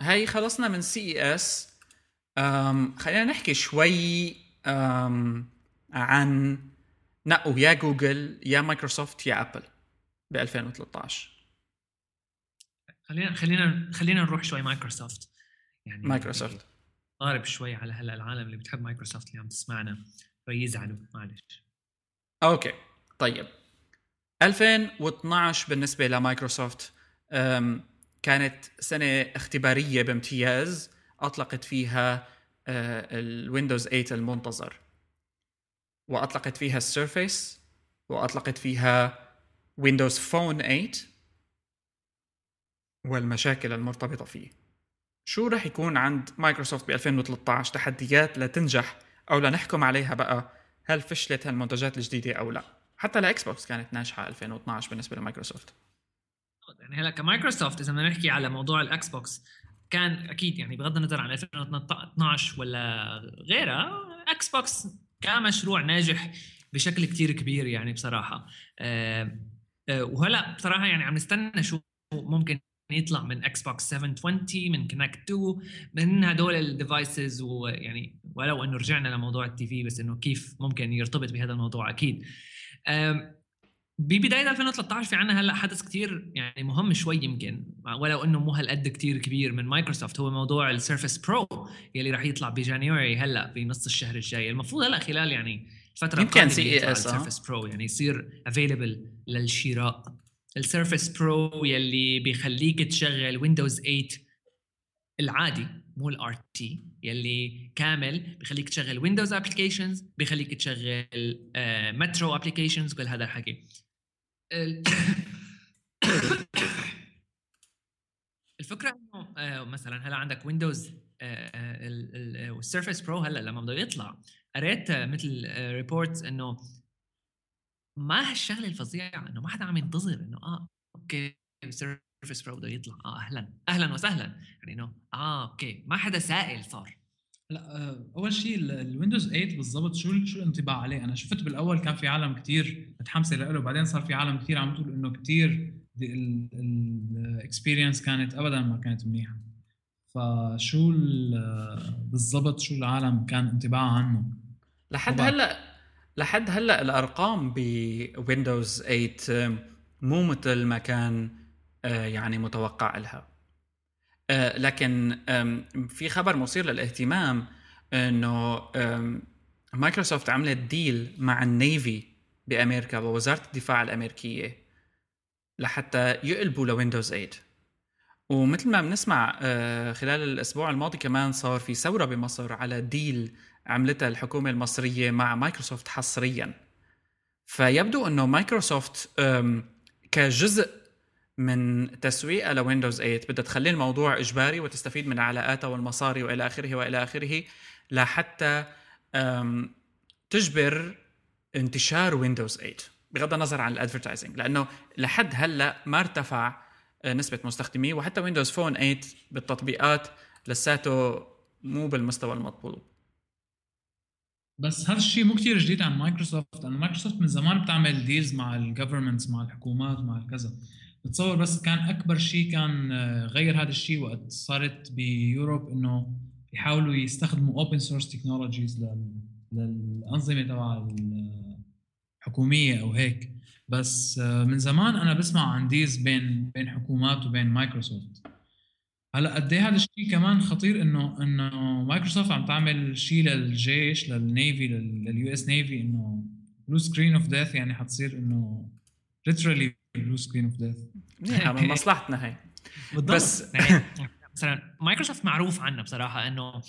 هاي خلصنا من CES. خلينا نحكي شوي أم عن نقوا يا جوجل يا مايكروسوفت يا أبل ب 2013 خلينا خلينا خلينا نروح شوي مايكروسوفت. يعني مايكروسوفت. غارب شوي على هلا العالم اللي بتحب مايكروسوفت اللي عم تسمعنا فيزعلوا معلش. okay طيب. 2012 بالنسبة لمايكروسوفت كانت سنة اختبارية بامتياز أطلقت فيها الويندوز 8 المنتظر. وأطلقت فيها ال Surface وأطلقت فيها ويندوز فون 8 والمشاكل المرتبطة فيه. شو رح يكون عند مايكروسوفت ب 2013 تحديات لتنجح أو لنحكم عليها بقى؟ هل فشلت هالمنتجات الجديدة أو لا؟ حتى الاكس بوكس كانت ناجحة 2012 بالنسبة لمايكروسوفت. يعني هلا كمايكروسوفت إذا بدنا نحكي على موضوع الاكس بوكس كان أكيد يعني بغض النظر عن 2012 ولا غيرها إكس بوكس كمشروع ناجح بشكل كتير كبير يعني بصراحة. أه أه وهلا بصراحة يعني عم نستنى شو ممكن يطلع من إكس بوكس 720 من Kinect 2 من هدول ال devices ويعني ولو إنه رجعنا لموضوع ال TV بس إنه كيف ممكن يرتبط بهذا الموضوع أكيد. ببداية 2013 في عنا هلأ حدث كتير يعني مهم شوي يمكن ولو إنه مو هالقد كتير كبير من مايكروسوفت هو موضوع ال Surface Pro يلي راح يطلع ب January هلأ بنص الشهر الجاي. المفروض هلأ خلال يعني فتره يمكن CES Pro يعني يصير available للشراء. ال Surface Pro يلي بيخليك تشغل ويندوز 8 العادي مو ال RT يلي كامل بخليك تشغل ويندوز applications بخليك تشغل Metro applications كل هذا الحكي. الفكرة إنه آه، مثلا هلا عندك ويندوز وال Surface Pro هلا لما بده يطلع قريت مثل reports إنه ما هالشغله الفظيعه إنه ما حدا عم ينتظر إنه آه okay ال Surface Pro بده يطلع. آه أهلا. أهلا وسهلا. يعني إنه آه okay. ما حدا سائل صار. لا آه، أول شيء الويندوز 8 بالضبط شو شو الانطباع عليه؟ أنا شفت بالأول كان في عالم كثير متحمسة له بعدين صار في عالم كثير عم تقول إنه كثير ال experience كانت ابدا ما كانت منيحة. فشو بالضبط شو العالم كان انطباعها عنه؟ لحد هلأ لحد هلأ الأرقام بويندوز 8 مو مثل ما كان آه، يعني متوقع لها. آه، لكن في خبر مثير للاهتمام إنه مايكروسوفت عملت deal مع ال Navy بأمريكا ووزاره الدفاع الأمريكية لحتى يقلبوا لويندوز 8 ومثل ما بنسمع آه، خلال الأسبوع الماضي كمان صار في ثورة بمصر على deal عملتها الحكومة المصرية مع مايكروسوفت حصريا. فيبدو إنه مايكروسوفت كجزء من تسويقها لويندوز 8 بدها تخلي الموضوع إجباري وتستفيد من علاقاتها والمصاري وإلى آخره وإلى آخره لحتى تجبر انتشار ويندوز 8 بغض النظر عن ال advertising لأنه لحد هلأ ما ارتفع آه، نسبة مستخدميه وحتى ويندوز فون 8 بالتطبيقات لساته مو بالمستوى المطلوب. بس هذا الشيء مو كثير جديد عن مايكروسوفت لأنه مايكروسوفت من زمان بتعمل deals مع ال governments مع الحكومات مع الكذا بتصور بس كان أكبر شيء كان آه، غير هذا الشيء وقت صارت ب Europe إنه يحاولوا يستخدموا open source technologies للأنظمة تبع الحكومية أو هيك. بس آه، من زمان أنا بسمع عن deals بين بين حكومات وبين مايكروسوفت. هلا قد إيه هذا الشيء كمان خطير انه إنه مايكروسوفت عم تعمل شيء للجيش لل Navy لل US Navy إنه blue screen of death يعني حتصير إنه literally blue screen of death من مصلحتنا هي. بالضبط. بس يعني مثلا مايكروسوفت معروف عنه بصراحة إنه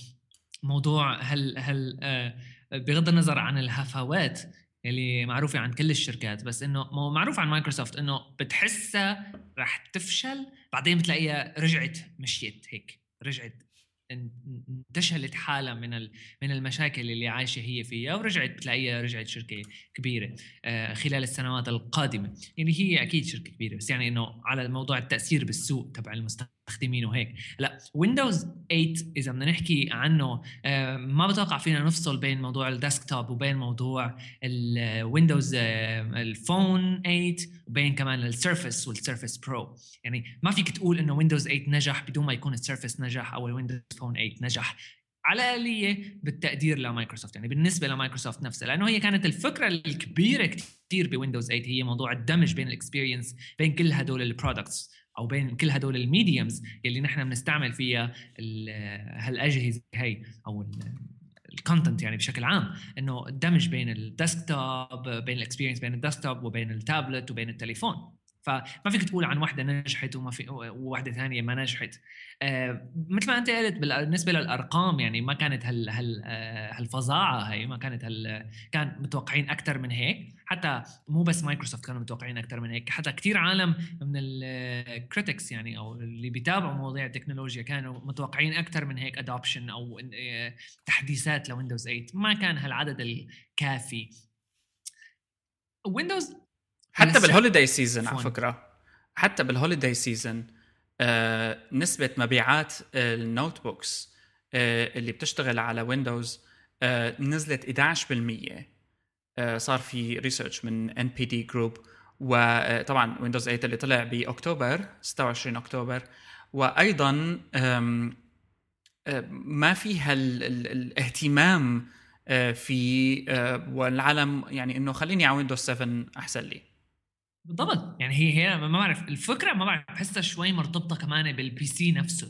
موضوع هل هل آه، بغض النظر عن الهفوات اللي معروفة عن كل الشركات بس إنه معروف عن مايكروسوفت إنه بتحسها رح تفشل بعدين بتلاقيها رجعت مشيت هيك رجعت انتشلت حالها من من المشاكل اللي عايشة هي فيها ورجعت بتلاقيها رجعت شركة كبيرة آه، خلال السنوات القادمة. يعني هي أكيد شركة كبيرة بس يعني إنه على موضوع التأثير بالسوق تبع المستخدمين وهيك لا ويندوز 8 إذا بدنا نحكي عنه آه، ما بتوقع فينا نفصل بين موضوع ال desktop وبين موضوع الويندوز الفون 8 وبين كمان السيرفس والسيرفس برو يعني ما فيك تقول إنه ويندوز 8 نجح بدون ما يكون السيرفس نجح أو الويندوز فون 8 نجح. على الآلية بالتقدير لمايكروسوفت يعني بالنسبة لمايكروسوفت نفسها لأنه هي كانت الفكرة الكبيرة كثير بويندوز 8 هي موضوع الدمج بين ال experience بين كل هدول ال products أو بين كل هدول ال mediums يلي نحن بنستعمل فيها هالأجهزة هي أو ال content يعني بشكل عام. إنه الدمج بين ال desktop بين ال experience بين ال desktop وبين التابلت وبين التليفون. فما فيك تقول عن وحدة نجحت وما في وحده ثانية ما نجحت. آه مثل ما أنت قلت بالنسبة للأرقام يعني ما كانت هال هال آه هالفظاعة هي ما كانت هال كان متوقعين أكثر من هيك. حتى مو بس مايكروسوفت كانوا متوقعين أكثر من هيك حتى كثير عالم من ال critics يعني أو اللي بيتابعوا مواضيع التكنولوجيا كانوا متوقعين أكثر من هيك adoption أو آه، تحديثات لويندوز 8 ما كان هالعدد الكافي. ويندوز حتى بال holiday season على فكرة. حتى بال holiday season آه نسبة مبيعات ال notebooks آه اللي بتشتغل على ويندوز آه نزلت 11% آه صار في research من NPD Group وطبعا ويندوز 8 اللي طلع بأكتوبر 26 أكتوبر. وأيضا آه، ما في هالاهتمام آه، في آه، والعالم يعني إنه خليني على ويندوز 7 أحسن لي. بالضبط. يعني هي هي ما بعرف الفكرة ما بعرف بحسها شوي مرتبطة كمان بال PC نفسه.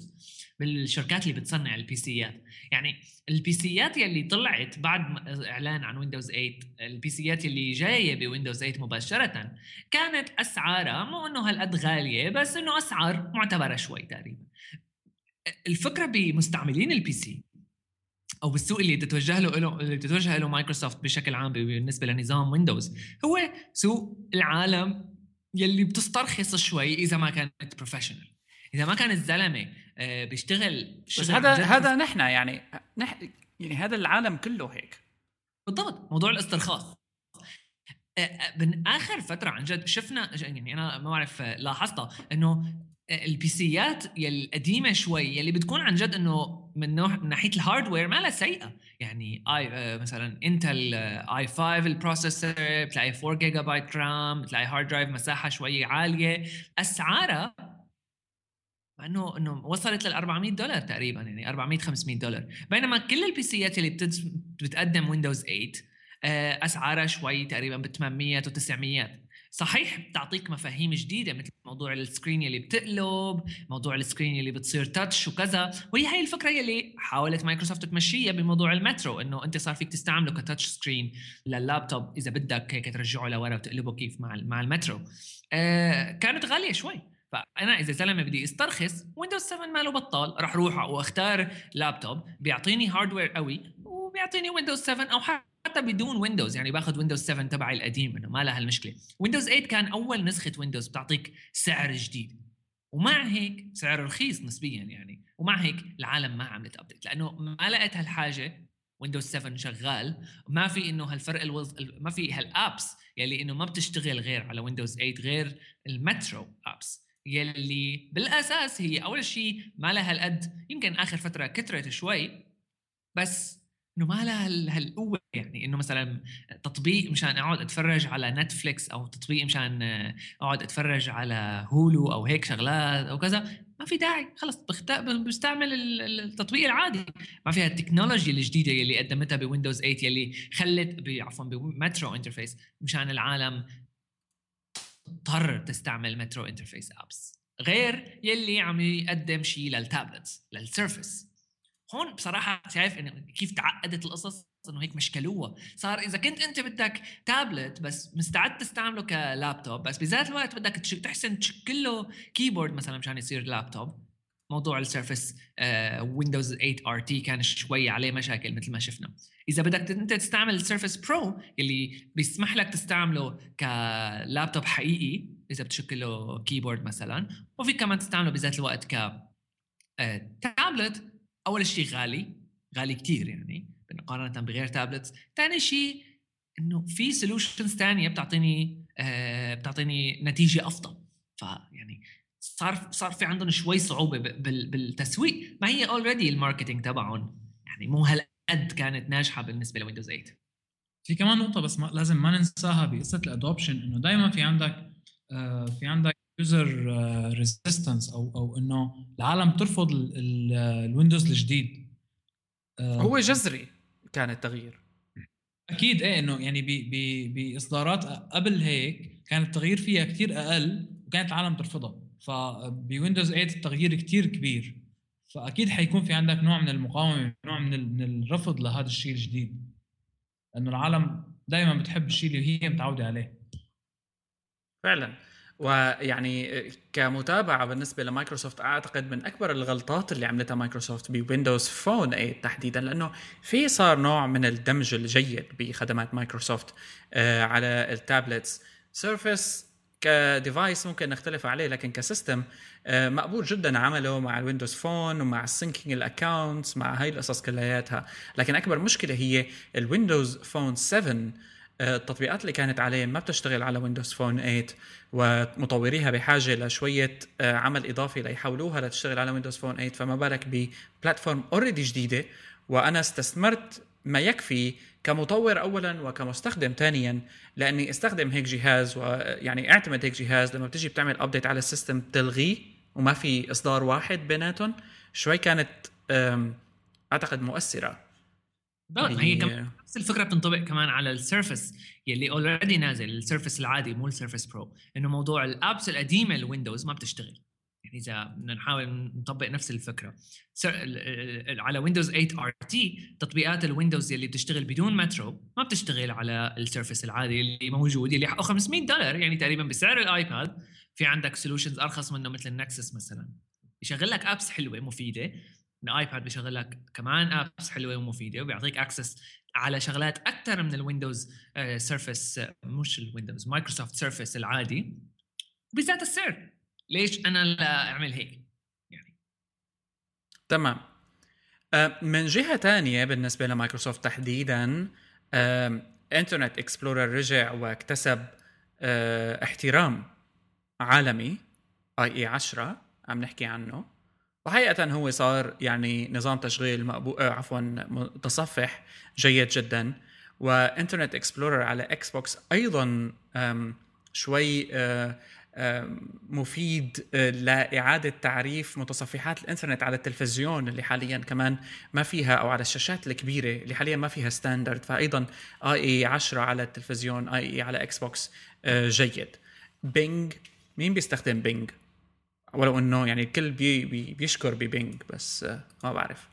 بالشركات اللي بتصنع ال PC ات يعني ال PC ات يلي طلعت بعد إعلان عن ويندوز 8 ال PC ات اللي جاية بويندوز 8 مباشرة كانت أسعارها مو إنه هالقد غالية بس إنه أسعار معتبرة شوي تقريبا. الفكرة بمستعملين ال PC أو بالسوق اللي تتوجه له اللي تتوجه له مايكروسوفت بشكل عام بالنسبة لنظام ويندوز هو سوق العالم يلي بتسترخص شوي إذا ما كانت professional إذا ما كان الزلمه بيشتغل بس هذا هذا نحن يعني نح يعني هذا العالم كله هيك. بالضبط موضوع الاسترخاص آه، آه، من آخر فترة عن جد شفنا يعني أنا ما بعرف لاحظتها إنه ال PC ات القديمه شوي يلي بتكون عن جد إنه من نوع من ناحية ال hardware ما لها سيئة. يعني اي آه مثلا Intel i5 ال processor بتلاقي 4 جيجا بايت RAM بتلاقي hard drive مساحة شوي عالية. أسعارها إنه إنه وصلت لل 400 دولار تقريبا يعني 400 500 دولار. بينما كل ال PC ات اللي بتقدم ويندوز 8 آه، أسعارها شوي تقريبا ب 800 و 900 صحيح بتعطيك مفاهيم جديدة مثل موضوع ال screen اللي بتقلب موضوع ال screen اللي بتصير touch وكذا. وهي هي الفكرة يلي حاولت مايكروسوفت تمشيها بموضوع المترو إنه أنت صار فيك تستعمله ك touch screen لل laptop إذا بدك هيك ترجعه لورا وتقلبه كيف مع مع المترو. آه كانت غالية شوي. فأنا إذا زلمه بدي استرخص ويندوز 7 ماله بطال راح روح واختار لابتوب بيعطيني hardware قوي وبيعطيني ويندوز 7 أو حتى بدون ويندوز يعني باخذ ويندوز 7 تبعي القديم إنه ما لها المشكلة. ويندوز 8 كان أول نسخة ويندوز بتعطيك سعر جديد. ومع هيك سعر رخيص نسبيا يعني. ومع هيك العالم ما عملت update لأنه ما لقيت هالحاجة ويندوز 7 شغال. ما في إنه هالفرق الوز... ما في هال apps يلي إنه ما بتشتغل غير على ويندوز 8 غير المترو apps يلي بالأساس هي أول شيء ما لها هالقد يمكن آخر فترة كثرت شوي بس إنه ما لها هالقوة. يعني إنه مثلا تطبيق مشان أقعد أتفرج على Netflix أو تطبيق مشان أقعد أتفرج على Hulu أو هيك شغلات أو كذا ما في داعي. خلص بستعمل التطبيق العادي. ما فيها التكنولوجيا الجديدة يلي قدمتها بويندوز 8 يلي خلت عفوا بمترو interface مشان العالم تضطر تستعمل مترو interface apps غير يلي عم يقدم شيء لل tablets للسيرفس هون بصراحة شايف إنه كيف تعقدت القصص إنه هيك مشكلوها. صار إذا كنت أنت بدك تابلت بس مستعد تستعمله كلابتوب بس بذات الوقت بدك تحسن تشكل له keyboard مثلا مشان يصير لابتوب موضوع السيرفس ويندوز 8 RT كان شوي عليه مشاكل مثل ما شفنا. إذا بدك أنت تستعمل السيرفس برو اللي بيسمح لك تستعمله كلابتوب حقيقي إذا بتشكل له keyboard مثلا وفي كمان تستعمله بذات الوقت ك تابلت آه، أول شيء غالي غالي كثير يعني مقارنة بغير tablets ثاني شيء إنه في solutions ثانية بتعطيني آه بتعطيني نتيجة أفضل. فيعني صار صار في عندهم شوي صعوبة بالتسويق. ما هي already ال marketing تبعهم. يعني مو هالقد كانت ناجحة بالنسبة ل Windows 8 في كمان نقطة بس ما لازم ما ننساها بقصه ال adoption إنه دائما في عندك آه في عندك user resistance أو أو إنه العالم ترفض ال Windows الجديد. هو جذري كان التغيير. أكيد إيه إنه يعني بإصدارات قبل هيك كان التغيير فيها كثير أقل وكانت العالم ترفضها. فب Windows 8 التغيير كثير كبير. فأكيد حيكون في عندك نوع من المقاومة نوع من من الرفض لهذا الشيء الجديد. انه العالم دائما بتحب الشيء اللي هي متعودة عليه. فعلا. ويعني كمتابعة بالنسبة لمايكروسوفت أعتقد من أكبر الغلطات اللي عملتها Microsoft ب Windows Phone 8 تحديدا لأنه في صار نوع من الدمج الجيد بخدمات مايكروسوفت آه، على ال tablets. Surface ك device ممكن نختلف عليه لكن ك system آه، مقبول جدا عمله مع ال Windows Phone ومع ال syncing ال accounts مع هاي القصص كلياتها. لكن أكبر مشكلة هي ال Windows Phone 7 التطبيقات اللي كانت عليه ما بتشتغل على Windows Phone 8 ومطوريها بحاجة لشوية آه، عمل إضافي ليحولوها لتشتغل على Windows Phone 8 فما بالك ب platform already جديدة. وأنا استثمرت ما يكفي كمطور اولا وكمستخدم ثانيا لأني أستخدم هيك جهاز ويعني أعتمد هيك جهاز لما بتيجي بتعمل update على ال system بتلغيه وما في إصدار واحد بيناتهم. شوي كانت أعتقد مؤثرة. بالضبط هي كمان نفس الفكرة بتنطبق كمان على ال Surface يلي already نازل ال Surface العادي مو ال Surface Pro إنه موضوع ال apps القديمة ال Windows ما بتشتغل. إذا بدنا نحاول نطبق نفس الفكرة. على Windows 8 RT تطبيقات ال Windows اللي بتشتغل بدون مترو ما بتشتغل على ال Surface العادي اللي موجود اللي حقه 500 دولار يعني تقريبا بسعر ال iPad في عندك solutions أرخص منه مثل ال Nexus مثلا. يشغل لك apps حلوة مفيدة. ال iPad بيشغل لك كمان apps حلوة ومفيدة وبيعطيك access على شغلات أكثر من ال Windows Surface مش ال Windows Microsoft Surface العادي. بذات السعر. ليش أنا لا أعمل هيك؟ يعني. تمام. آه، من جهة ثانية بالنسبة لمايكروسوفت تحديدا Internet Explorer رجع واكتسب آه، احترام عالمي IE 10 عم نحكي عنه. وحقيقة هو صار يعني نظام تشغيل مقبو... آه عفوا متصفح جيد جدا. و Internet Explorer على Xbox أيضا شوي آه مفيد آه، لإعادة تعريف متصفحات الإنترنت على التلفزيون اللي حاليا كمان ما فيها أو على الشاشات الكبيرة اللي حاليا ما فيها standard فأيضا IE 10 على التلفزيون IE على Xbox آه، جيد. Bing مين بيستخدم Bing ولو إنه يعني الكل بي بي بيشكر ب Bing بس آه، ما بعرف.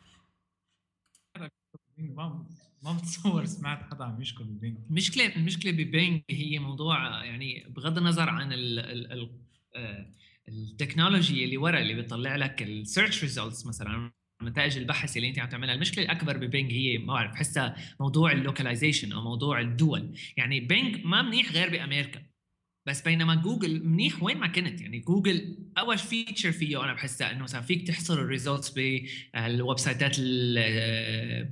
ما بتصور سمعت حدا عم يشكر ب Bing المشكلة المشكلة ب Bing هي موضوع يعني بغض النظر عن ال ال ال آه، ال technology اللي ورا اللي بيطلع لك ال search results مثلا نتائج البحث اللي أنت عم تعملها. المشكلة الأكبر ب Bing هي ما بعرف بحسها موضوع ال localization أو موضوع الدول. يعني Bing ما منيح غير بأمريكا. بس بينما جوجل منيح وين ما كنت يعني جوجل أول feature فيه أنا بحسها إنه مثلا فيك تحصر ال results بال website ات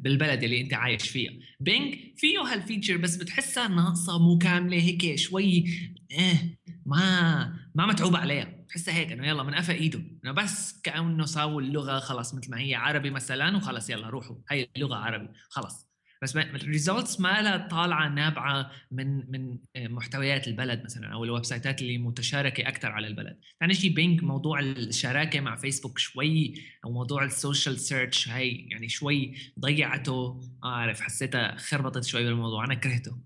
بالبلد اللي أنت عايش فيها. Bing فيه هال feature بس بتحسها ناقصة مو كاملة هيك شوي إيه ما ما متعوب عليها. بتحسها هيك إنه يلا من قفا إيده. إنه بس كأنه ساووا اللغة خلص مثل ما هي عربي مثلا وخلص يلا روحوا. هي اللغة عربي. خلص بس ال results ما لها طالعة نابعة من من آه، محتويات البلد مثلا أو ال website ات اللي متشاركة أكثر على البلد. ثاني شيء Bing موضوع الشراكة مع فيسبوك شوي أو موضوع ال social search هي يعني شوي ضيعته. اعرف حسيتها خربطت شوي بالموضوع. أنا كرهته.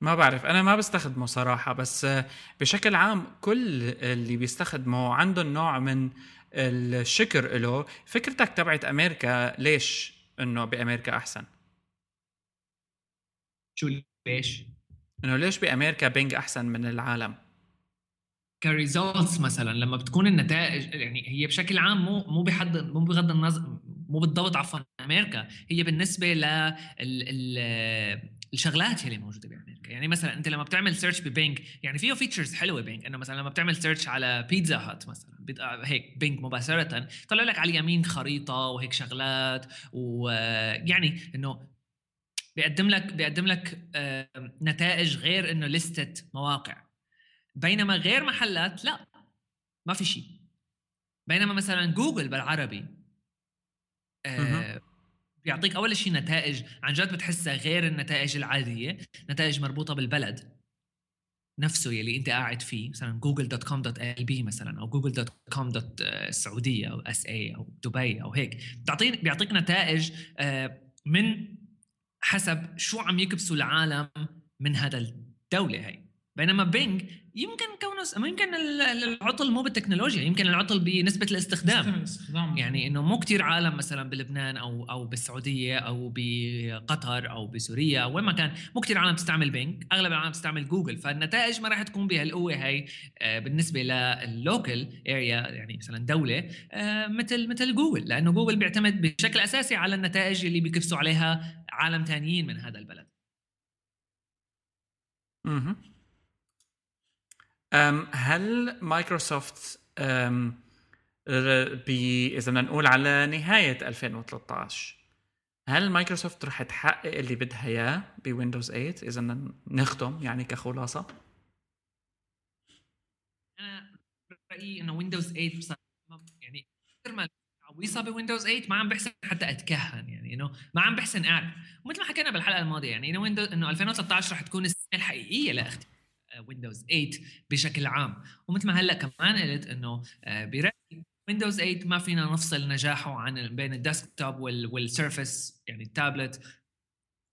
ما بعرف. أنا ما بستخدمه صراحة بس آه، بشكل عام كل اللي بيستخدمه عندهم نوع من الشكر له. فكرتك تبعت أمريكا ليش؟ إنه بأمريكا أحسن شو ليش؟ إنه ليش بأمريكا Bing أحسن من العالم؟ ك results مثلا لما بتكون النتائج يعني هي بشكل عام مو مو بحد مو بغض النظر مو بالضبط عفوا أمريكا هي بالنسبة ل الشغلات اللي موجودة بأمريكا. يعني مثلا أنت لما بتعمل search ب Bing يعني فيه features حلوة Bing إنه مثلا لما بتعمل search على Pizza Hut مثلا هيك Bing مباشره طلع لك على اليمين خريطة وهيك شغلات. ويعني إنه بيقدم لك بيقدم لك نتائج غير إنه لستة مواقع. بينما غير محلات لا ما في شيء. بينما مثلا جوجل بالعربي بيعطيك أول شيء نتائج عن جد بتحسها غير النتائج العادية نتائج مربوطة بالبلد نفسه يلي أنت قاعد فيه مثلا Google dot com dot LB مثلا أو Google dot com dot السعوديه أو SA أو دبي أو هيك بتعطيك بيعطيك نتائج آه، من حسب شو عم يكبسوا العالم من هذا الدولة هي. بينما Bing يمكن كونه يمكن العطل مو بالتكنولوجيا يمكن العطل بنسبة الاستخدام. يعني إنه مو كتير عالم مثلا بلبنان أو أو بالسعودية أو بقطر أو بسوريا أو وين ما كان. مو كتير عالم تستعمل Bing أغلب العالم تستعمل جوجل فالنتائج ما راح تكون بهالقوة هي آه، بالنسبة لل local area يعني مثلا دولة آه، مثل مثل جوجل لأنه جوجل بيعتمد بشكل أساسي على النتائج اللي بيكبسوا عليها عالم ثانيين من هذا البلد. أها هل مايكروسوفت إذا بدنا نقول على نهاية 2013 هل مايكروسوفت رح تحقق اللي بدها إياه ب Windows 8 إذا نختم يعني كخلاصة؟ أنا رأيي إنه Windows 8 بصراحه يعني كثر ما عويصة ب Windows 8 ما عم بحسن حتى أتكهن يعني إنه ما عم بحسن اعرف ومثل ما حكينا بالحلقة الماضية يعني إنه Windows إنه 2013 رح تكون السنة الحقيقية لاختبار. Windows 8 بشكل عام. ومثل ما هلأ كمان قلت إنه آه، برايي Windows 8 ما فينا نفصل نجاحه عن بين ال desktop وال Surface يعني التابلت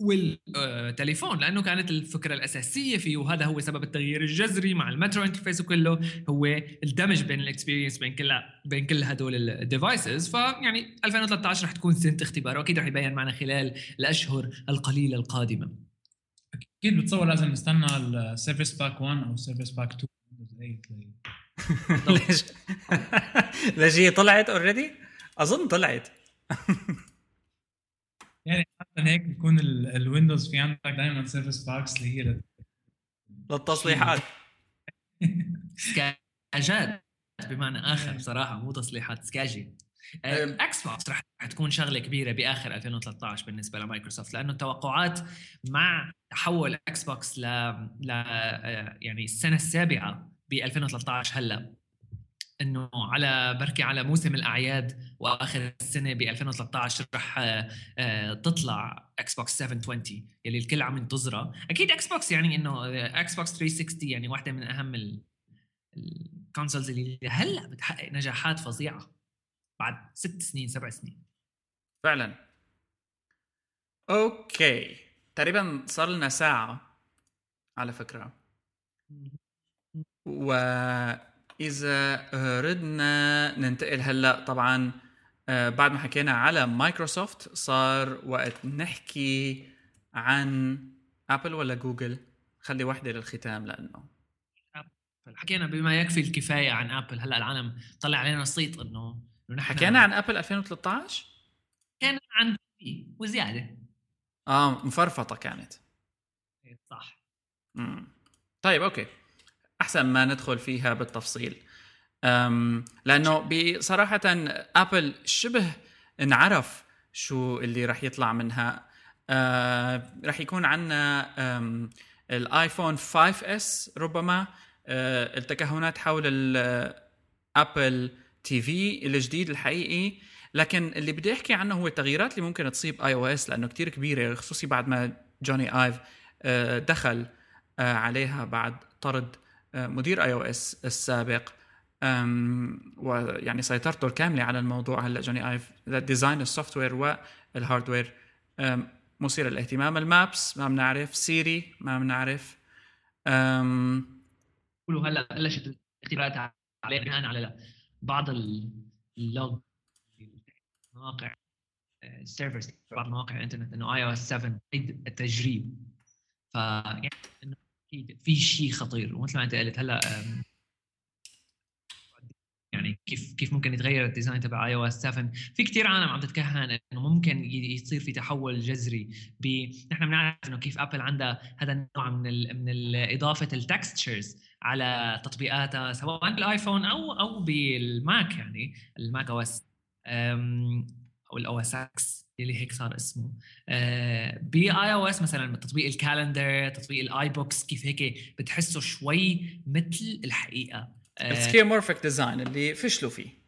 والتليفون لأنه كانت الفكرة الأساسية فيه وهذا هو سبب التغيير الجذري مع ال Metro interface وكله هو الدمج بين ال experience بين كل بين كل هدول ال devices فيعني 2013 رح تكون سنه اختبار واكيد رح يبين معنا خلال الأشهر القليلة القادمة. أكيد بتصور لازم نستنى ال service pack 1 أو ال service pack 2 ليش؟ ليش هي طلعت already؟ أظن طلعت. يعني حتى هيك بيكون ال Windows في عندك دائما service packs اللي هي للتصليحات. سكاجات بمعنى آخر بصراحه مو تصليحات سكاجي Xbox رح تكون شغلة كبيرة بآخر 2013 بالنسبة لمايكروسوفت لأنه التوقعات مع تحول Xbox ل, ل آه، يعني السنة السابعة ب 2013 هلأ إنه على بركي على موسم الأعياد وآخر السنة ب 2013 رح تطلع Xbox 720 يلي الكل عم ينتظرها أكيد Xbox يعني إنه Xbox 360 يعني واحدة من أهم ال consoles اللي هلأ بتحقق نجاحات فظيعة. بعد ست سنين سبع سنين. فعلا. okay. تقريبا صار لنا ساعة على فكرة. وإذا ردنا ننتقل هلأ طبعا آه، بعد ما حكينا على مايكروسوفت صار وقت نحكي عن Apple ولا جوجل؟ خلي واحدة للختام لأنه. حكينا بما يكفي الكفاية عن Apple. هلأ العالم طلع علينا صيت إنه حكينا عن Apple 2013 كان عن وزيادة. آه مفرفطة كانت. إيه، صح. مم. طيب okay. أحسن ما ندخل فيها بالتفصيل. أم لأنه بصراحة Apple شبه انعرف شو اللي راح يطلع منها. آه راح يكون عندنا ال iPhone 5S ربما. آه التكهنات حول ال Apple TV الجديد الحقيقي لكن اللي بدي أحكي عنه هو التغييرات اللي ممكن تصيب iOS لأنه كتير كبيرة خصوصي بعد ما Jony Ive آه، دخل آه، عليها بعد طرد آه، مدير iOS السابق. ويعني سيطرته الكاملة على الموضوع هلأ Jony Ive design ال software وال hardware مثير الاهتمام ال Maps ما بنعرف. Siri ما بنعرف. هلأ بلشت الاختبارات عليه بناء على بعض ال log مواقع ال servers بعض مواقع الإنترنت إنه iOS 7 التجريب. ف يعني في شيء خطير. ومثل ما أنت قلت هلأ يعني كيف كيف ممكن يتغير ال design تبع iOS 7 في كثير عالم عم تتكهن إنه ممكن يصير في تحول جذري ب نحن بنعرف إنه كيف Apple عندها هذا النوع من من إضافة ال textures على تطبيقاتها سواء بال iPhone أو أو بال Mac يعني ال Mac OS أو ال OS X اللي هيك صار اسمه. ب iOS مثلا تطبيق ال calendar تطبيق ال iBooks كيف هيك بتحسه شوي مثل الحقيقة. ال skeuomorphic design اللي فشلوا فيه.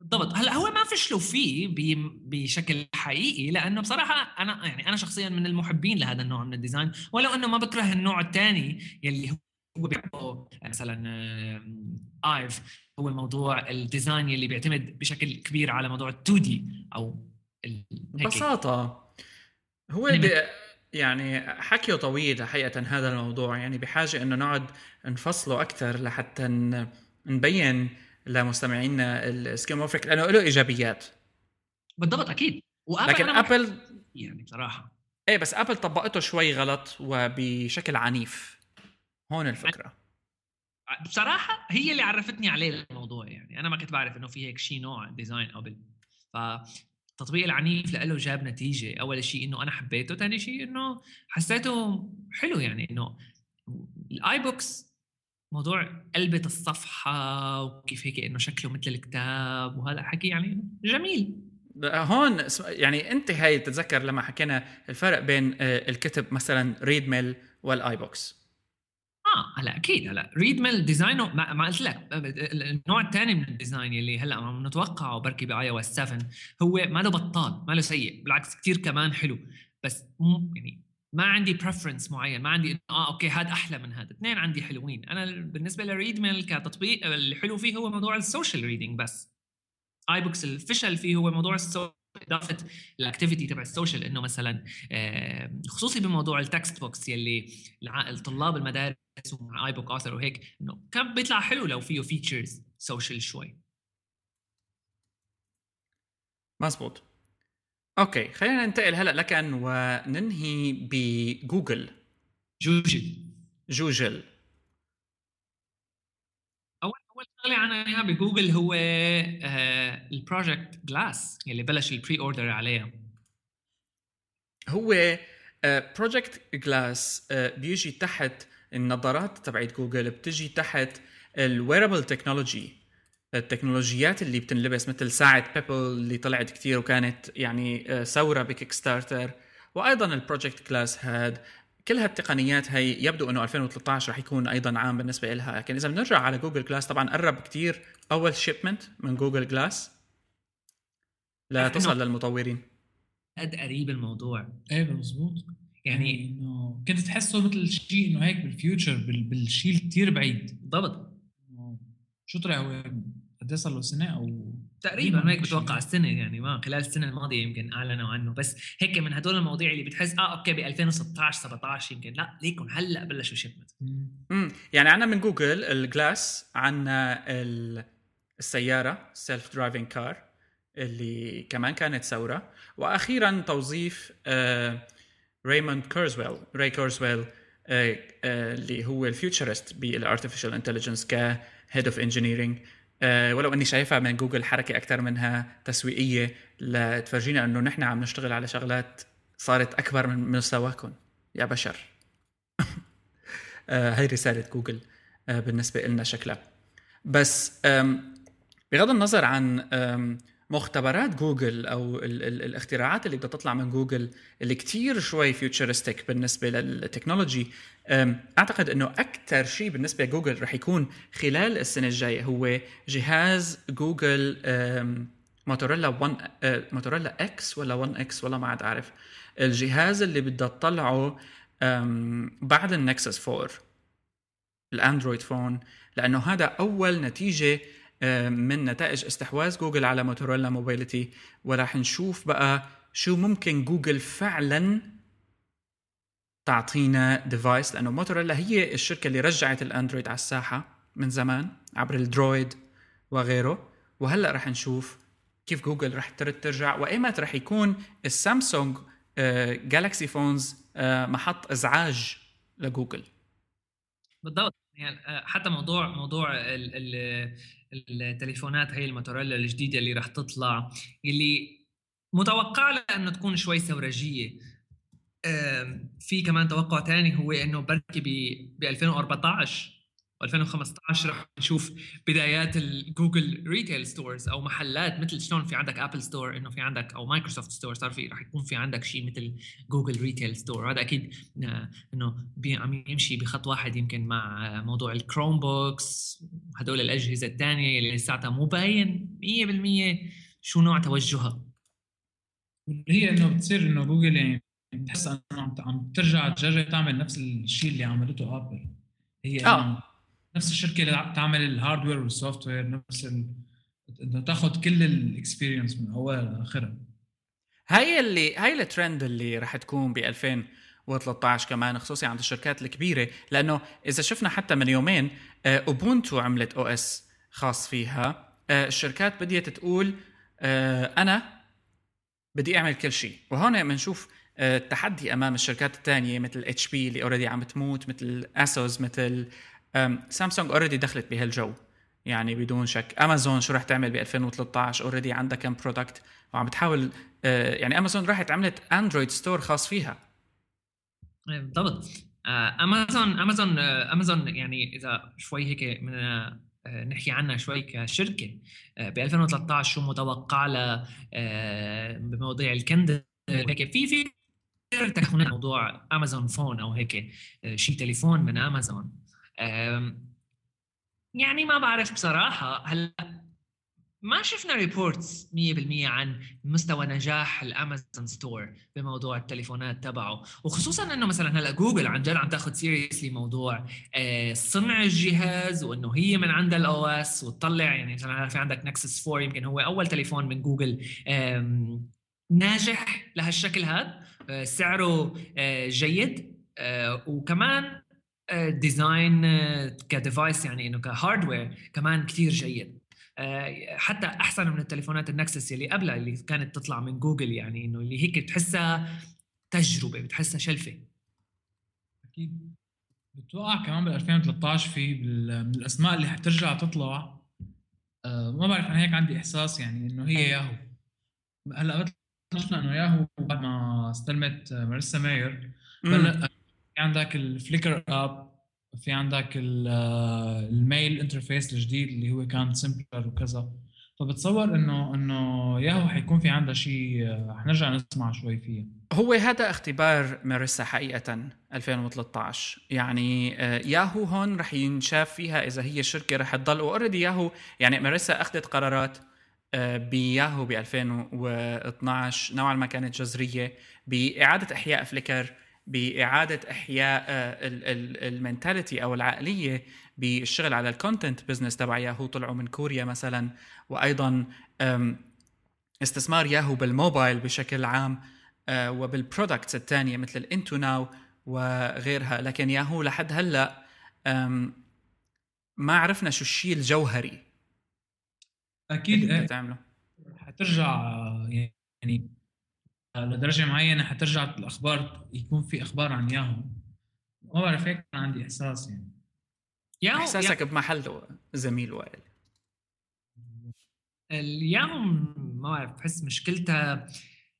بالضبط. هلأ هو ما فشلوا فيه بشكل حقيقي لأنه بصراحة أنا يعني أنا شخصيا من المحبين لهذا النوع من ال design ولو إنه ما بكره النوع الثاني يلي هو بيحبوا مثلا Ive هو موضوع ال design اللي بيعتمد بشكل كبير على موضوع ال 2D أو ببساطة هو يعني, يعني حكيه طويل حقيقة هذا الموضوع يعني بحاجة إنه نقعد نفصله أكثر لحتى نبين لمستمعينا ال skeuomorphic لأنه له إيجابيات. بالضبط أكيد. و Apple لكن Apple يعني بصراحه إيه بس Apple طبقته شوي غلط وبشكل عنيف. هون الفكرة. بصراحة هي اللي عرفتني عليه الموضوع يعني. أنا ما كنت بعرف إنه في هيك شيء نوع design قبل ف التطبيق العنيف له جاب نتيجة. أول شيء إنه أنا حبيته ثاني شيء إنه حسيته حلو يعني إنه ال iBooks موضوع قلبة الصفحة وكيف هيك إنه شكله مثل الكتاب وهذا حكي يعني جميل. هون يعني أنت هاي تتذكر لما حكينا الفرق بين آه، الكتب مثلا Readmill وال iBooks آه هلا أكيد هلا. Readmill design ه ما قلت لك النوع الثاني من ال design اللي هلا عم نتوقعه بركي ب iOS 7 هو ما له بطال ما له سيء بالعكس كثير كمان حلو. بس مو يعني ما عندي preference معين ما عندي آه okay هذا أحلى من هذا اثنين عندي حلوين. أنا بالنسبة ل Readmill كتطبيق اللي حلو فيه هو موضوع ال social reading بس. iBooks الفشل فيه هو موضوع إضافة ال activity تبع ال social إنه مثلا خصوصي بموضوع ال textbooks يلي الطلاب المدارس ومع iBooks Author وهيك إنه كان بيطلع حلو لو فيه features social شوي. مزبوط. okay خلينا ننتقل هلأ لكن وننهي بجوجل. جوجل. جوجل. أول شغله اياها بجوجل هو آه ال Project Glass يلي بلش ال pre-order عليها. هو Project uh, Glass uh, بيجي تحت النظارات تبعت جوجل بتجي تحت ال wearable technology التكنولوجيات اللي بتنلبس مثل ساعة Pebble اللي طلعت كثير وكانت يعني آه، ثورة ب Kickstarter وأيضا ال Project Glass هاد كل هالتقنيات هي يبدو إنه 2013 رح يكون أيضا عام بالنسبة لها لكن إذا بنرجع على جوجل Glass طبعا قرب كثير أول shipment من جوجل Glass لا تصل للمطورين. قد قريب الموضوع. إيه مزبوط يعني إنه كنت تحسه مثل شيء إنه هيك بال future بالشيء كثير بعيد. بالضبط. شو طلع؟ هو قد صار له سنة أو تقريبا هيك بتوقع السنة يعني ما خلال السنة الماضية يمكن أعلنوا عنه. بس هيك من هدول المواضيع اللي بتحس آه okay ب 2016 17 يمكن. لا ليكن هلأ بلشوا shipment امم يعني عندنا من جوجل ال Glass عندنا السيارة self-driving car اللي كمان كانت ثورة. وأخيرا توظيف آه ريموند راي كورزويل آه آه اللي هو ال futurist بال artificial intelligence ك head of engineering آه، ولو أني شايفها من جوجل حركة أكثر منها تسويقية لتفرجينا إنه نحن عم نشتغل على شغلات صارت أكبر من مستواكم يا بشر. آه، هاي رسالة جوجل آه، بالنسبة لنا شكلها. بس بغض النظر عن مختبرات جوجل أو ال ال الاختراعات اللي بدها تطلع من جوجل اللي كتير شوي futuristic بالنسبة لل technology. أعتقد إنه أكثر شيء بالنسبة لجوجل رح يكون خلال السنة الجاية هو جهاز جوجل موتوريلا 1 موتوريلا X ولا 1 X ولا ما عاد أعرف. الجهاز اللي بدها تطلعه بعد ال Nexus 4 الأندرويد phone لأنه هذا أول نتيجة من نتائج استحواذ جوجل على موتوريلا Mobility وراح نشوف بقى شو ممكن جوجل فعلا تعطينا device لأنه موتوريلا هي الشركة اللي رجعت الأندرويد على الساحة من زمان عبر ال Droid وغيره. وهلأ رح نشوف كيف جوجل رح ترجع وايمت رح يكون السامسونج جالكسي فونز محط إزعاج لجوجل. بالضبط. يعني آه، حتى موضوع موضوع التليفونات هي الموتوريلا الجديدة اللي رح تطلع اللي متوقع لها إنه تكون شوي ثورجية. في كمان توقع ثاني هو إنه بركي ب 2014 و2015 رح نشوف بدايات الجوجل retail stores أو محلات مثل شلون في عندك ابل store إنه في عندك أو مايكروسوفت store صار في رح يكون في عندك شيء مثل جوجل retail store هذا أكيد آه، إنه عم يمشي بخط واحد يمكن مع موضوع ال Chromebox هدول الأجهزة الثانية اللي لساتها مو باين 100% شو نوع توجهها. هي إنه بتصير إنه جوجل يعني بتحس إنه عم ترجع تجرب تعمل نفس الشيء اللي عملته ابل هي آه. نفس الشركة اللي تعمل ال hardware وال software نفس انه تاخذ كل ال experience من اولها لآخرها. هاي اللي هاي الترند اللي رح تكون ب 2013 كمان خصوصي عند الشركات الكبيرة لأنه إذا شفنا حتى من يومين اوبونتو آه، عملت OS خاص فيها. آه، الشركات بديت تقول آه، أنا بدي أعمل كل شيء. وهون بنشوف التحدي أمام الشركات الثانية مثل HP اللي already عم تموت مثل اسوس مثل سامسونج already دخلت بهالجو. يعني بدون شك. امازون شو رح تعمل ب 2013 already عندها كم product وعم بتحاول آه، يعني امازون راحت عملت اندرويد store خاص فيها. بالضبط. امازون امازون امازون يعني إذا شوي هيك من نحكي عنها شوي كشركة ب 2013 شو متوقع لها بمواضيع ال Kindle. هيك في في موضوع امازون phone أو هيك شيء تليفون من امازون يعني ما بعرف بصراحة. هلا ما شفنا reports 100% عن مستوى نجاح الأمازون store بموضوع التليفونات تبعه. وخصوصا إنه مثلا هلا جوجل عن جد عم تاخذ seriously موضوع آه، صنع الجهاز وإنه هي من عندها ال OS وتطلع يعني مثلا في عندك نكسس 4 يمكن هو أول تليفون من جوجل ناجح لهالشكل هذا. آه، سعره آه، جيد. وكمان design ك device يعني إنه ك hardware كمان كثير جيد. آه، حتى أحسن من التليفونات النكسس اللي قبلها اللي كانت تطلع من جوجل يعني إنه اللي هيك بتحسها تجربة بتحسها شلفة. أكيد. بتوقع كمان بال 2013 في من الأسماء اللي حترجع تطلع. أه ما بعرف أنا هيك عندي إحساس يعني إنه هي ياهو. هلأ شفنا إنه ياهو بعد ما استلمت ماريسا ماير. بلش عندك الفليكر app في عندك ال mail interface الجديد اللي هو كان simpler وكذا. فبتصور إنه إنه ياهو حيكون في عندها شيء حنرجع نسمع شوي فيه هو هذا اختبار ماريسا حقيقة 2013 يعني آه، ياهو هون رح ينشاف فيها إذا هي شركة رح تضل و already ياهو يعني ماريسا أخذت قرارات آه، بياهو ب 2012 نوعا ما كانت جذرية بإعادة إحياء فليكر بإعادة إحياء آه، ال mentality أو العقلية بالشغل على ال content business تبع ياهو طلعوا من كوريا مثلا وأيضا استثمار ياهو بالموبايل بشكل عام آه، وبال products الثانية مثل ال IntoNow وغيرها. لكن ياهو لحد هلأ ما عرفنا شو الشيء الجوهري. أكيد اللي تعمله. حترجع يعني لدرجة معينة حترجع الأخبار يكون في أخبار عن ياهو. ما بعرف هيك كان عندي إحساس يعني. ياهو إحساسك يا... بمحله زميل وائل. الياهو ما بعرف بحس مشكلتها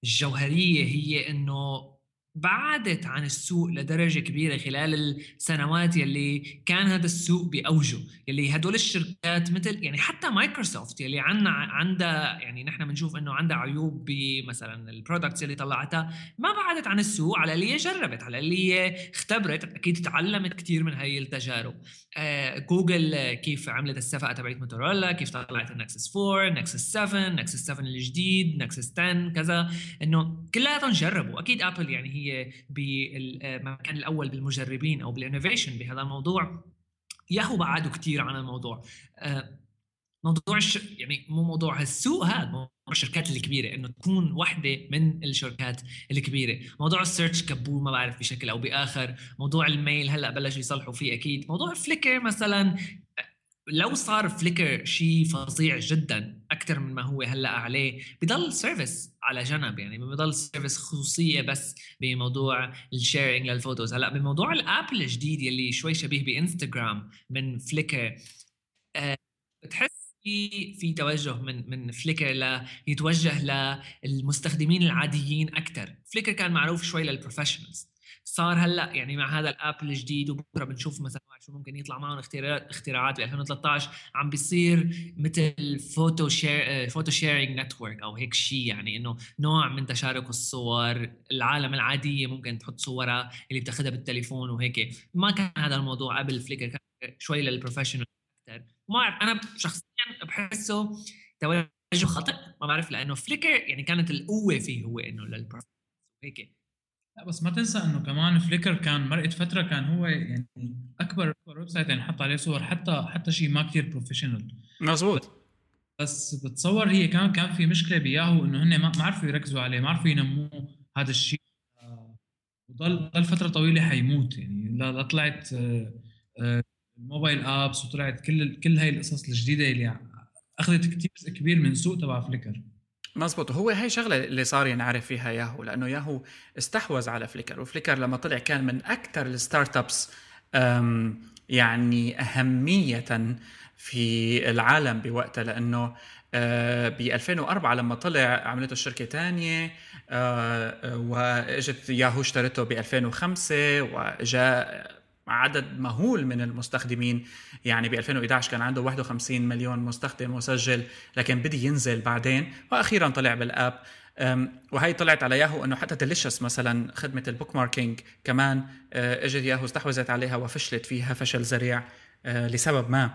الجوهرية هي إنه بعدت عن السوق لدرجة كبيرة خلال السنوات يلي كان هذا السوق بأوجه يلي هدول الشركات مثل يعني حتى مايكروسوفت يلي عندنا عندها يعني نحن بنشوف إنه عندها عيوب بمثلا ال products اللي طلعتها ما بعدت عن السوق على اللي جربت على اللي اختبرت أكيد تعلمت كثير من هي التجارب. آه جوجل كيف عملت الصفقة تبعت موتورولا كيف طلعت النكسس 4 نكسس 7 نكسس 7 الجديد نكسس 10 كذا إنه كلياتهم جربوا. أكيد ابل يعني هي هي بالمكان الأول بالمجربين أو بال innovation بهذا الموضوع. ياهو بعدوا كثير عن الموضوع. آه، موضوع الش... يعني مو موضوع السوق هذا موضوع الشركات الكبيرة إنه تكون وحدة من الشركات الكبيرة. موضوع ال search كبوه ما بعرف بشكل أو بآخر. موضوع ال mail هلأ بلشوا يصلحوا فيه أكيد. موضوع فليكر مثلا لو صار فليكر شيء فظيع جدا أكثر من ما هو هلأ عليه بضل service على جنب يعني بضل service خصوصية بس بموضوع ال sharing لل photos هلأ بموضوع ال app الجديد يلي شوي شبيه بإنستغرام من فليكر بتحس في في توجه من من فليكر ليتوجه للمستخدمين العاديين أكثر فليكر كان معروف شوي لل professionals صار هلأ يعني مع هذا ال app الجديد وبكرة بنشوف مثلا شو ممكن يطلع معهم اختراعات اختراعات ب 2013 عم بيصير مثل photo share photo sharing network أو هيك شيء يعني إنه نوع من تشارك الصور العالم العادية ممكن تحط صورها اللي بتاخذها بالتليفون وهيك. ما كان هذا الموضوع قبل فليكر كان شوي لل professional أكثر ما اعرف أنا شخصيا بحسه توجه خطا ما بعرف لأنه فليكر يعني كانت القوة فيه هو إنه لل professional هيك. لا بس ما تنسى إنه كمان فليكر كان مرقت فترة كان هو يعني أكبر ال website يعني حط عليه صور حتى حتى شيء ما كثير professional مزبوط بس بتصور هي كان كان في مشكلة بياهو إنه هن ما عرفوا يركزوا عليه ما عرفوا ينموه. هذا الشيء وضل ضل فترة طويلة حيموت يعني. لا طلعت آه، آه، ال mobile apps وطلعت كل كل هاي القصص الجديدة اللي أخذت كثير كبير من سوق تبع فليكر مزبوط. هو هي شغلة اللي صار ينعرف فيها ياهو لأنه ياهو استحوذ على فليكر وفليكر لما طلع كان من أكثر ال startups يعني أهمية في العالم بوقتها لأنه آه، ب 2004 لما طلع عملته الشركة ثانية آه، وإجت ياهو اشترته ب 2005 وجاء عدد مهول من المستخدمين. يعني ب 2011 كان عنده 51 مليون مستخدم مسجل لكن بدي ينزل بعدين وأخيرا طلع بال app. وهي طلعت على ياهو إنه حتى ديليشس مثلا خدمة ال bookmarking كمان إجت ياهو استحوذت عليها وفشلت فيها فشل ذريع لسبب ما.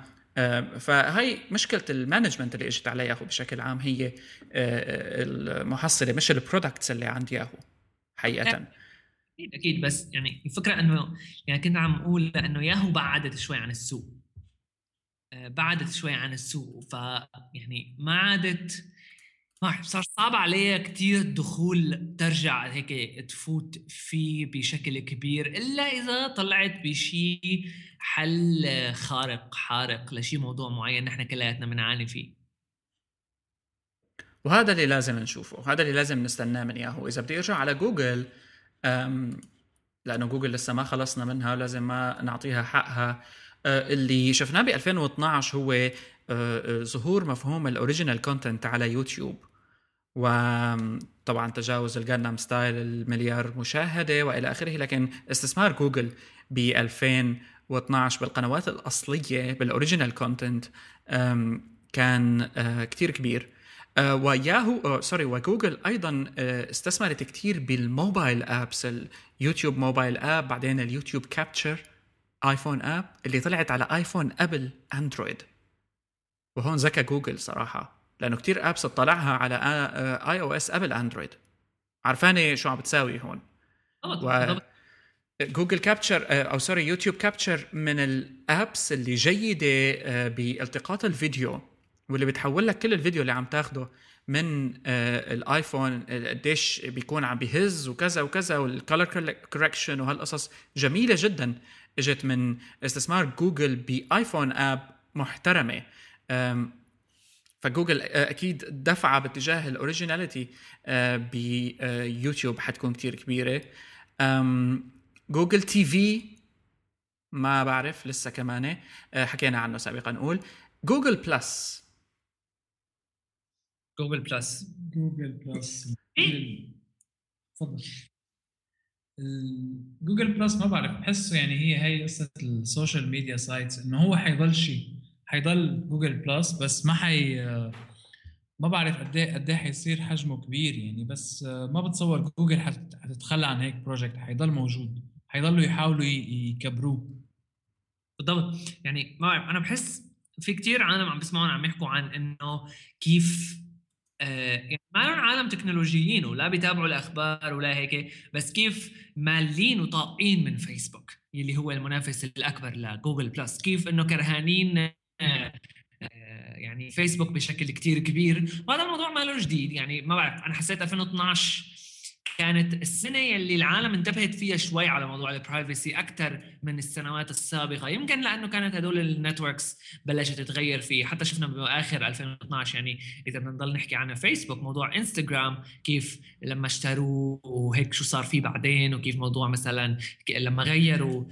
فهي مشكلة ال management اللي إجت على ياهو بشكل عام هي المحصلة مش ال products اللي عند ياهو حقيقه. أكيد أكيد. بس يعني الفكرة إنه يعني كنت عم أقول إنه ياهو بعدت شوي عن السوق. آه، بعدت شوي عن السوق. فيعني ما عادت ما صار صعب عليها كثير الدخول ترجع هيك تفوت فيه بشكل كبير إلا إذا طلعت بشيء حل خارق حارق لشيء موضوع معين نحن كلياتنا بنعاني فيه. وهذا اللي لازم نشوفه هذا اللي لازم نستناه من ياهو. إذا بدي أرجع على جوجل لأنه جوجل لسه ما خلصنا منها لازم ما نعطيها حقها. أه، اللي شفناه ب 2012 هو أه، أه، ظهور مفهوم ال original content على يوتيوب. وطبعا تجاوز ال Gangnam Style المليار مشاهدة وإلى آخره. لكن استثمار جوجل ب 2012 بالقنوات الأصلية بال original content كان كثير كبير. آه، وياهو سوري آه، وجوجل أيضا آه، استثمرت كثير بال mobile apps اليوتيوب mobile app بعدين اليوتيوب كابتشر آيفون app اللي طلعت على آيفون قبل أندرويد. وهون ذكى جوجل صراحة لأنه كثير apps اطلعها على آي أو إس قبل أندرويد. عرفانه شو عم بتساوي هون. و... جوجل كابتشر أو سوري يوتيوب كابتشر من ال apps اللي جيدة بإلتقاط الفيديو. واللي بتحول لك كل الفيديو اللي عم تاخده من آه الآيفون قديش بيكون عم بيهز وكذا وكذا وال color correction وهالقصص جميلة جدا. إجت من استثمار جوجل بآيفون app محترمة. فجوجل آه، أكيد دفعه باتجاه ال originality آه، بيوتيوب حتكون كتير كبيرة. جوجل تي في ما بعرف لسه كمان حكينا عنه سابقا نقول جوجل بلس. جوجل بلس جوجل بلس تفضل. جوجل بلس ما بعرف بحسه يعني هي هي قصة ال social media sites إنه هو حيضل شيء حيضل جوجل بلس بس ما حي ما بعرف قد إيه قد إيه حيصير حجمه كبير يعني بس ما بتصور جوجل حتتخلى عن هيك project حيضل موجود حيضلوا يحاولوا يكبروه. بالضبط. يعني ما بعرف أنا بحس في كتير عالم عم بسمعون عم يحكوا عن إنه كيف يعني ما عالم تكنولوجيين ولا بيتابعوا الأخبار ولا هيك بس كيف مالين وطاقين من فيسبوك اللي هو المنافس الأكبر لجوجل بلس كيف إنه كرهانين آه، آه، يعني فيسبوك بشكل كتير كبير. وهذا الموضوع ما له جديد يعني ما بعرف أنا حسيت 2012 كانت السنة يلي العالم انتبهت فيها شوي على موضوع ال privacy أكثر من السنوات السابقة. يمكن لأنه كانت هدول ال networks بلشت تتغير فيه. حتى شفنا باخر 2012 يعني إذا بدنا نضل نحكي عن فيسبوك موضوع انستغرام كيف لما اشتروه وهيك شو صار فيه بعدين وكيف موضوع مثلا لما غيروا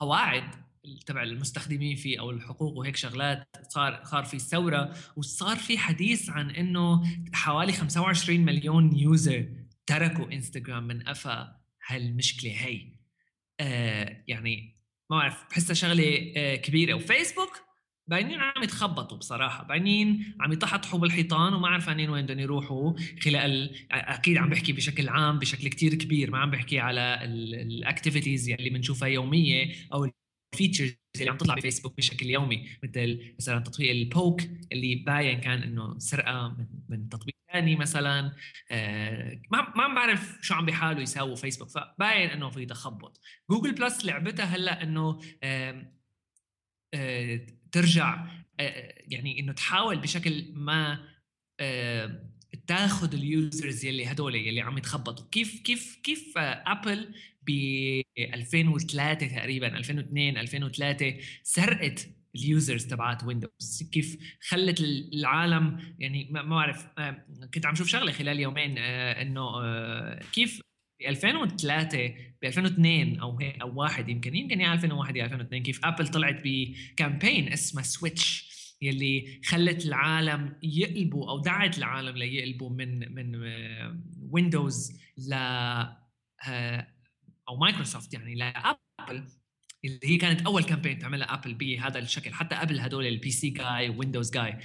القواعد تبع المستخدمين فيه أو الحقوق وهيك شغلات صار صار في ثورة وصار في حديث عن إنه حوالي 25 مليون user تركوا انستغرام من قفا هالمشكلة هي. آه يعني ما بعرف بحسها شغلة آه كبيرة. وفيسبوك باينين عم يتخبطوا بصراحة. باينين عم يتطحطحوا بالحيطان وما عارفين وين بدهم يروحوا. خلال أكيد عم بحكي بشكل عام بشكل كتير كبير. ما عم بحكي على ال activities يلي بنشوفها يومية أو ال features اللي عم تطلع بفيسبوك بشكل يومي مثل مثلا تطبيق ال Poke اللي باين كان إنه سرقة من, من تطبيق ثاني مثلا. آه، ما ما عم بعرف شو عم بيحاولوا يساووا فيسبوك فباين إنه في تخبط. جوجل بلس لعبتها هلأ إنه ترجع يعني إنه تحاول بشكل ما تاخذ ال users يلي هدول يلي عم يتخبطوا. كيف كيف كيف ابل ب 2003 تقريبا 2002 2003 سرقت ال users تبعات ويندوز كيف خلت العالم يعني ما بعرف آه، كنت عم شوف شغلة خلال يومين آه، إنه آه، كيف ب 2003 ب 2002 أو أو واحد يمكن يمكن يا 2001 يا 2002 كيف ابل طلعت ب campaign اسمها switch يلي خلت العالم يقلبوا أو دعت العالم ليقلبوا من من ويندوز ل أو مايكروسوفت يعني لابل اللي هي كانت أول campaign تعملها ابل بهذا الشكل. حتى قبل هدول ال PC guy ويندوز جاي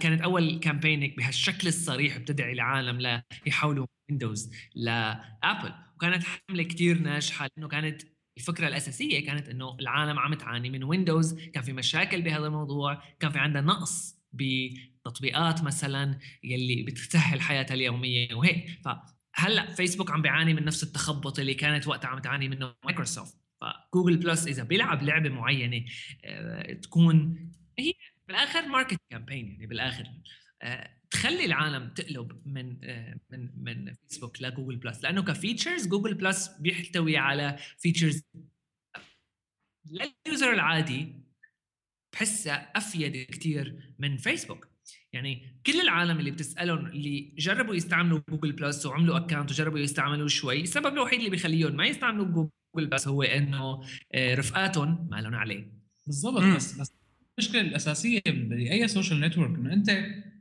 كانت أول campaign بهالشكل الصريح بتدعي العالم ليحولوا ويندوز لابل وكانت حملة كتير ناجحة لأنه كانت الفكرة الأساسية كانت إنه العالم عم تعاني من ويندوز كان في مشاكل بهذا الموضوع. كان في عندنا نقص بتطبيقات مثلا يلي بتسهل حياتها اليومية وهيك. فهلا فيسبوك عم بيعاني من نفس التخبط اللي كانت وقتها عم تعاني منه مايكروسوفت فجوجل بلس إذا بيلعب لعبة معينة آه، تكون هي بالآخر market campaign يعني بالآخر. آه، تخلي العالم تقلب من آه، من من فيسبوك لجوجل بلس لأنه ك features جوجل بلس بيحتوي على features لل user العادي بحسها أفيد كثير من فيسبوك يعني كل العالم اللي بتسألهم اللي جربوا يستعملوا جوجل بلس وعملوا account وجربوا يستعملوا شوي السبب الوحيد اللي بيخليهم ما يستعملوا جوجل بلس هو إنه آه، رفقاتهم ما لهم عليه. بالضبط بس بس المشكلة الأساسية بأي social network إنه أنت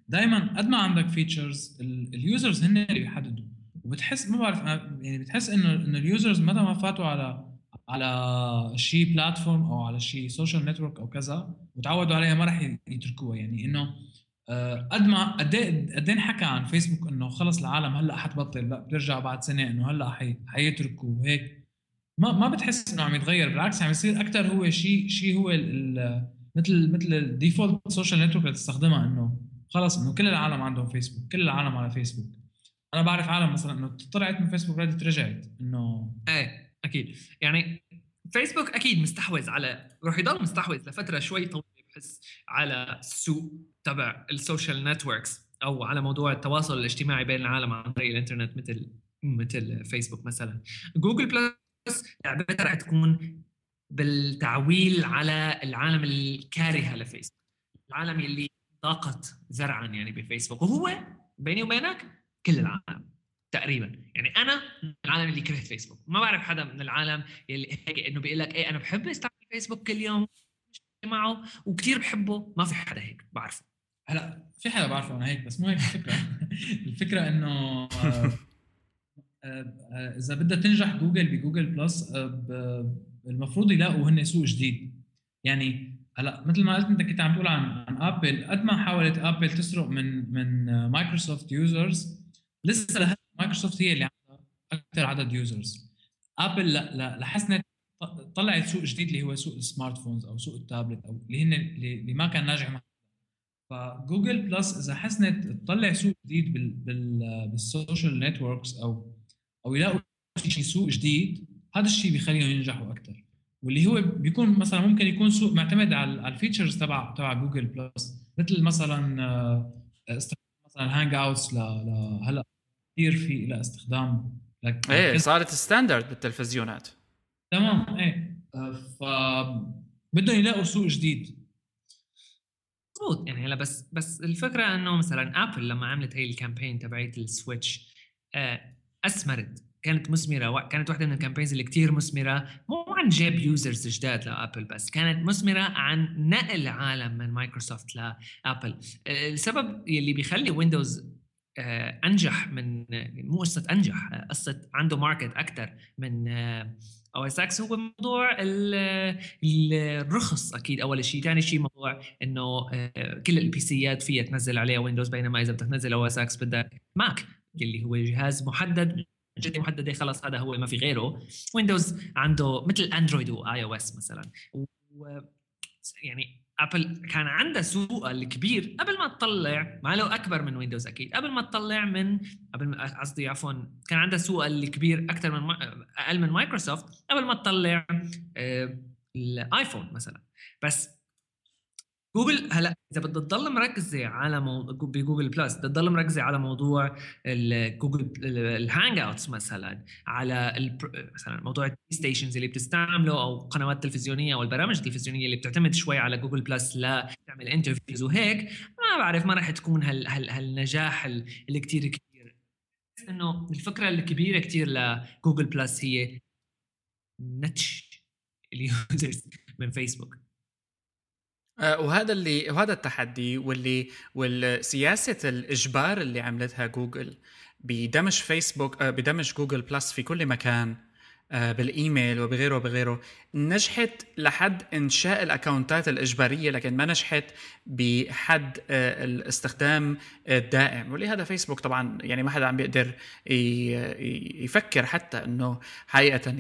دائما قد ما عندك features ال users هن اللي بيحددوا. وبتحس ما بعرف يعني بتحس إنه إنه ال users متى ما فاتوا على على شيء platform أو على شيء social network أو كذا وتعودوا عليها ما راح يتركوها. يعني إنه آه، قد ما قد إيه قد إيه انحكى عن فيسبوك إنه خلص العالم هلأ حتبطل لأ بترجع بعد سنة إنه هلأ حي حيتركوا وهيك. ما ما بتحس إنه عم يتغير بالعكس عم يصير أكثر هو شيء شيء هو مثل مثل ال default social network اللي تستخدمها إنه خلص إنه كل العالم عندهم فيسبوك كل العالم على فيسبوك. أنا بعرف عالم مثلا إنه طلعت من فيسبوك رجعت إنه إيه أكيد. يعني فيسبوك أكيد مستحوذ على رح يضل مستحوذ لفترة شوي طويلة. بحس على السوق تبع ال social networks أو على موضوع التواصل الاجتماعي بين العالم عن طريق الإنترنت مثل مثل فيسبوك مثلا. جوجل بلس لعبتها رح تكون بالتعويل على العالم الكارهة لفيسبوك. العالم اللي ضاقت ذرعا يعني بفيسبوك. وهو بيني وبينك كل العالم تقريبا. يعني أنا من العالم اللي كرهت فيسبوك. ما بعرف حدا من العالم اللي هيك إنه بيقول لك إيه أنا بحب استعمل فيسبوك كل يوم. معه وكثير بحبه. ما في حدا هيك بعرفه. هلا في حدا بعرفه أنا هيك بس مو هيك الفكرة. الفكرة إنه آه، آه، إذا بدها تنجح جوجل بجوجل بلس آه، المفروض يلاقوا هن سوق جديد. يعني هلا مثل ما قلت أنت كنت عم تقول عن عن ابل قد ما حاولت ابل تسرق من من مايكروسوفت users لسه مايكروسوفت هي اللي عندها أكثر عدد users ابل لا لحسنت طلعت سوق جديد اللي هو سوق ال smartphones أو سوق التابلت أو اللي هن اللي ما كان ناجح مع فجوجل بلس إذا حسنت تطلع سوق جديد بال بال بال social networks أو أو يلاقوا شيء سوق جديد هذا الشيء بيخليهم ينجحوا أكثر واللي هو بيكون مثلا ممكن يكون سوق معتمد على ال features تبع تبع جوجل بلس مثل مثلا آه، مثلا Hangouts هلأ كثير في لها استخدام. إيه صارت standard بالتلفزيونات. تمام؟ إيه. آه، ف بدهم يلاقوا سوق جديد. مضبوط يعني هلا بس بس الفكرة إنه مثلا ابل لما عملت هي ال campaign تبعت ال switch آه، أثمرت. كانت مثمرة كانت واحدة من ال campaigns اللي كتير مثمرة. مو عن جيب users جداد لابل بس كانت مثمرة عن نقل العالم من مايكروسوفت لابل السبب يلي بيخلي ويندوز آه، أنجح من مو قصة أنجح قصة عنده market أكثر من OS X هو موضوع الرخص أكيد. أول شيء، ثاني شيء موضوع إنه آه، كل ال PCات فيها تنزل عليها ويندوز بينما إذا بدك تنزل OS X بدك ماك اللي هو جهاز محدد. أجهزة محددة خلص هذا هو ما في غيره. ويندوز عنده مثل اندرويد و iOS مثلا. و يعني ابل كان عندها سوق الكبير قبل ما تطلع ما له أكبر من ويندوز أكيد قبل ما تطلع من قبل قصدي عفوا كان عندها سوق الكبير أكثر من أقل من مايكروسوفت قبل ما تطلع آه، الايفون مثلا. بس جوجل هلا إذا بدها تضل مركزه على مو... بجوجل بلس بدها تضل مركزه على موضوع الجوجل ال Hangouts مثلا على. مثلا موضوع ال TV stations اللي بتستعمله أو قنوات تلفزيونية أو البرامج التلفزيونية اللي بتعتمد شوي على جوجل بلس لتعمل interviews وهيك ما بعرف ما راح تكون هال... هال... هالنجاح اللي كثير كبير إنه الفكرة الكبيرة كثير لجوجل بلس هي نتش ال users من فيسبوك وهذا اللي وهذا التحدي واللي والسياسة الإجبار اللي عملتها جوجل بدمج فيسبوك آه، بدمج جوجل بلس في كل مكان آه، بالإيميل وبغيره وبغيره نجحت لحد إنشاء ال accountات الإجبارية لكن ما نجحت بحد الاستخدام الدائم. ولهذا فيسبوك طبعا يعني ما حدا عم بيقدر يفكر حتى إنه حقيقة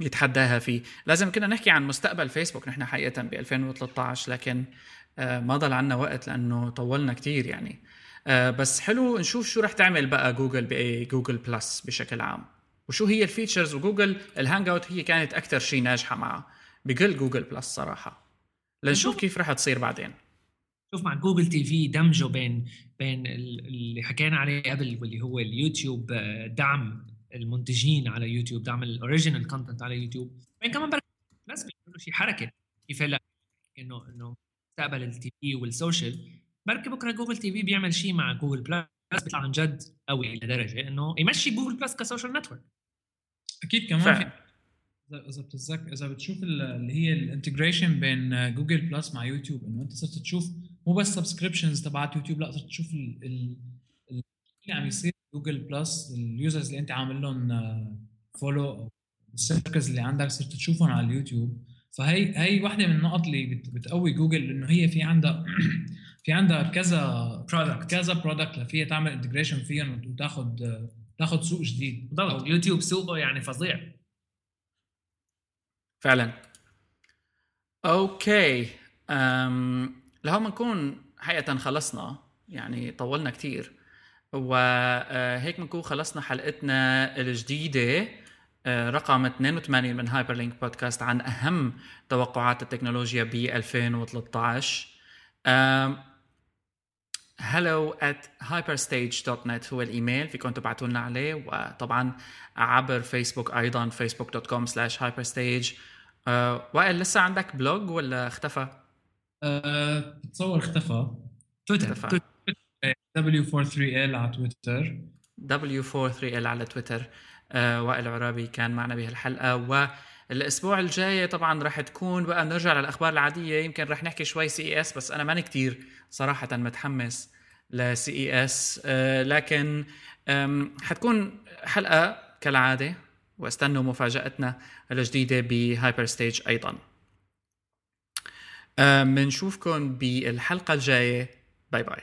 يتحداها فيه. لازم كنا نحكي عن مستقبل فيسبوك نحن حقيقة ب 2013 لكن آه، ما ضل عنا وقت لأنه طولنا كتير يعني. آه، بس حلو نشوف شو رح تعمل بقى جوجل بجوجل بلس بشكل عام. وشو هي ال features وجوجل؟ ال Hangout هي كانت أكثر شيء ناجحة معه بكل جوجل بلس صراحة. لنشوف كيف رح تصير بعدين. شوف مع جوجل TV دمجه بين بين اللي حكينا عليه قبل واللي هو اليوتيوب آه، دعم المنتجين على يوتيوب دعم ال original content على يوتيوب. وين كمان الناس بيعملوا شيء حركة. كيف هلا إنه إنه مستقبل ال TV وال social بركي بكرة جوجل TV بيعمل شيء مع جوجل بلس بيطلع عن جد قوي لدرجة إنه يمشي جوجل بلس ك social network أكيد كمان في إذا بتتذكر إذا بتشوف اللي هي ال integration بين جوجل بلس مع يوتيوب إنه أنت صرت تشوف مو بس subscriptions تبعت يوتيوب لا صرت تشوف ال ال اللي عم يصير جوجل بلس ال users اللي انت عامل لهم follow ال circles اللي عندك صرت تشوفهم على اليوتيوب. فهي هي وحده من النقط اللي بتقوي جوجل انه هي في عندها في عندها كذا product كذا product فيها تعمل integration فيهم وتاخذ تاخذ سوق جديد. بالضبط. يوتيوب سوقه يعني فظيع. فعلا. okay. أم لهون بنكون حقيقة خلصنا. يعني طولنا كثير وهيك بنكون خلصنا حلقتنا الجديدة. آه، رقم 82 من هايبر لينك بودكاست عن أهم توقعات التكنولوجيا ب 2013 hello at hyperstage.net هو الإيميل فيكم تبعتوا لنا عليه. وطبعا عبر فيسبوك أيضا facebook.com slash hyperstage. أه وائل لسه عندك blog ولا اختفى؟ أه بتصور اختفى. تويتر. اختفى. W43L على تويتر. W43L على تويتر. آه وائل عرابي كان معنا بهالحلقة. والاسبوع الجاي طبعا رح تكون بقى نرجع للأخبار العادية. يمكن رح نحكي شوي CES بس أنا ماني كتير صراحة متحمس ل CES آه لكن حتكون حلقة كالعادة واستنوا مفاجأتنا الجديدة بهايبر ستيج أيضا بنشوفكم بالحلقة الجاية. باي باي.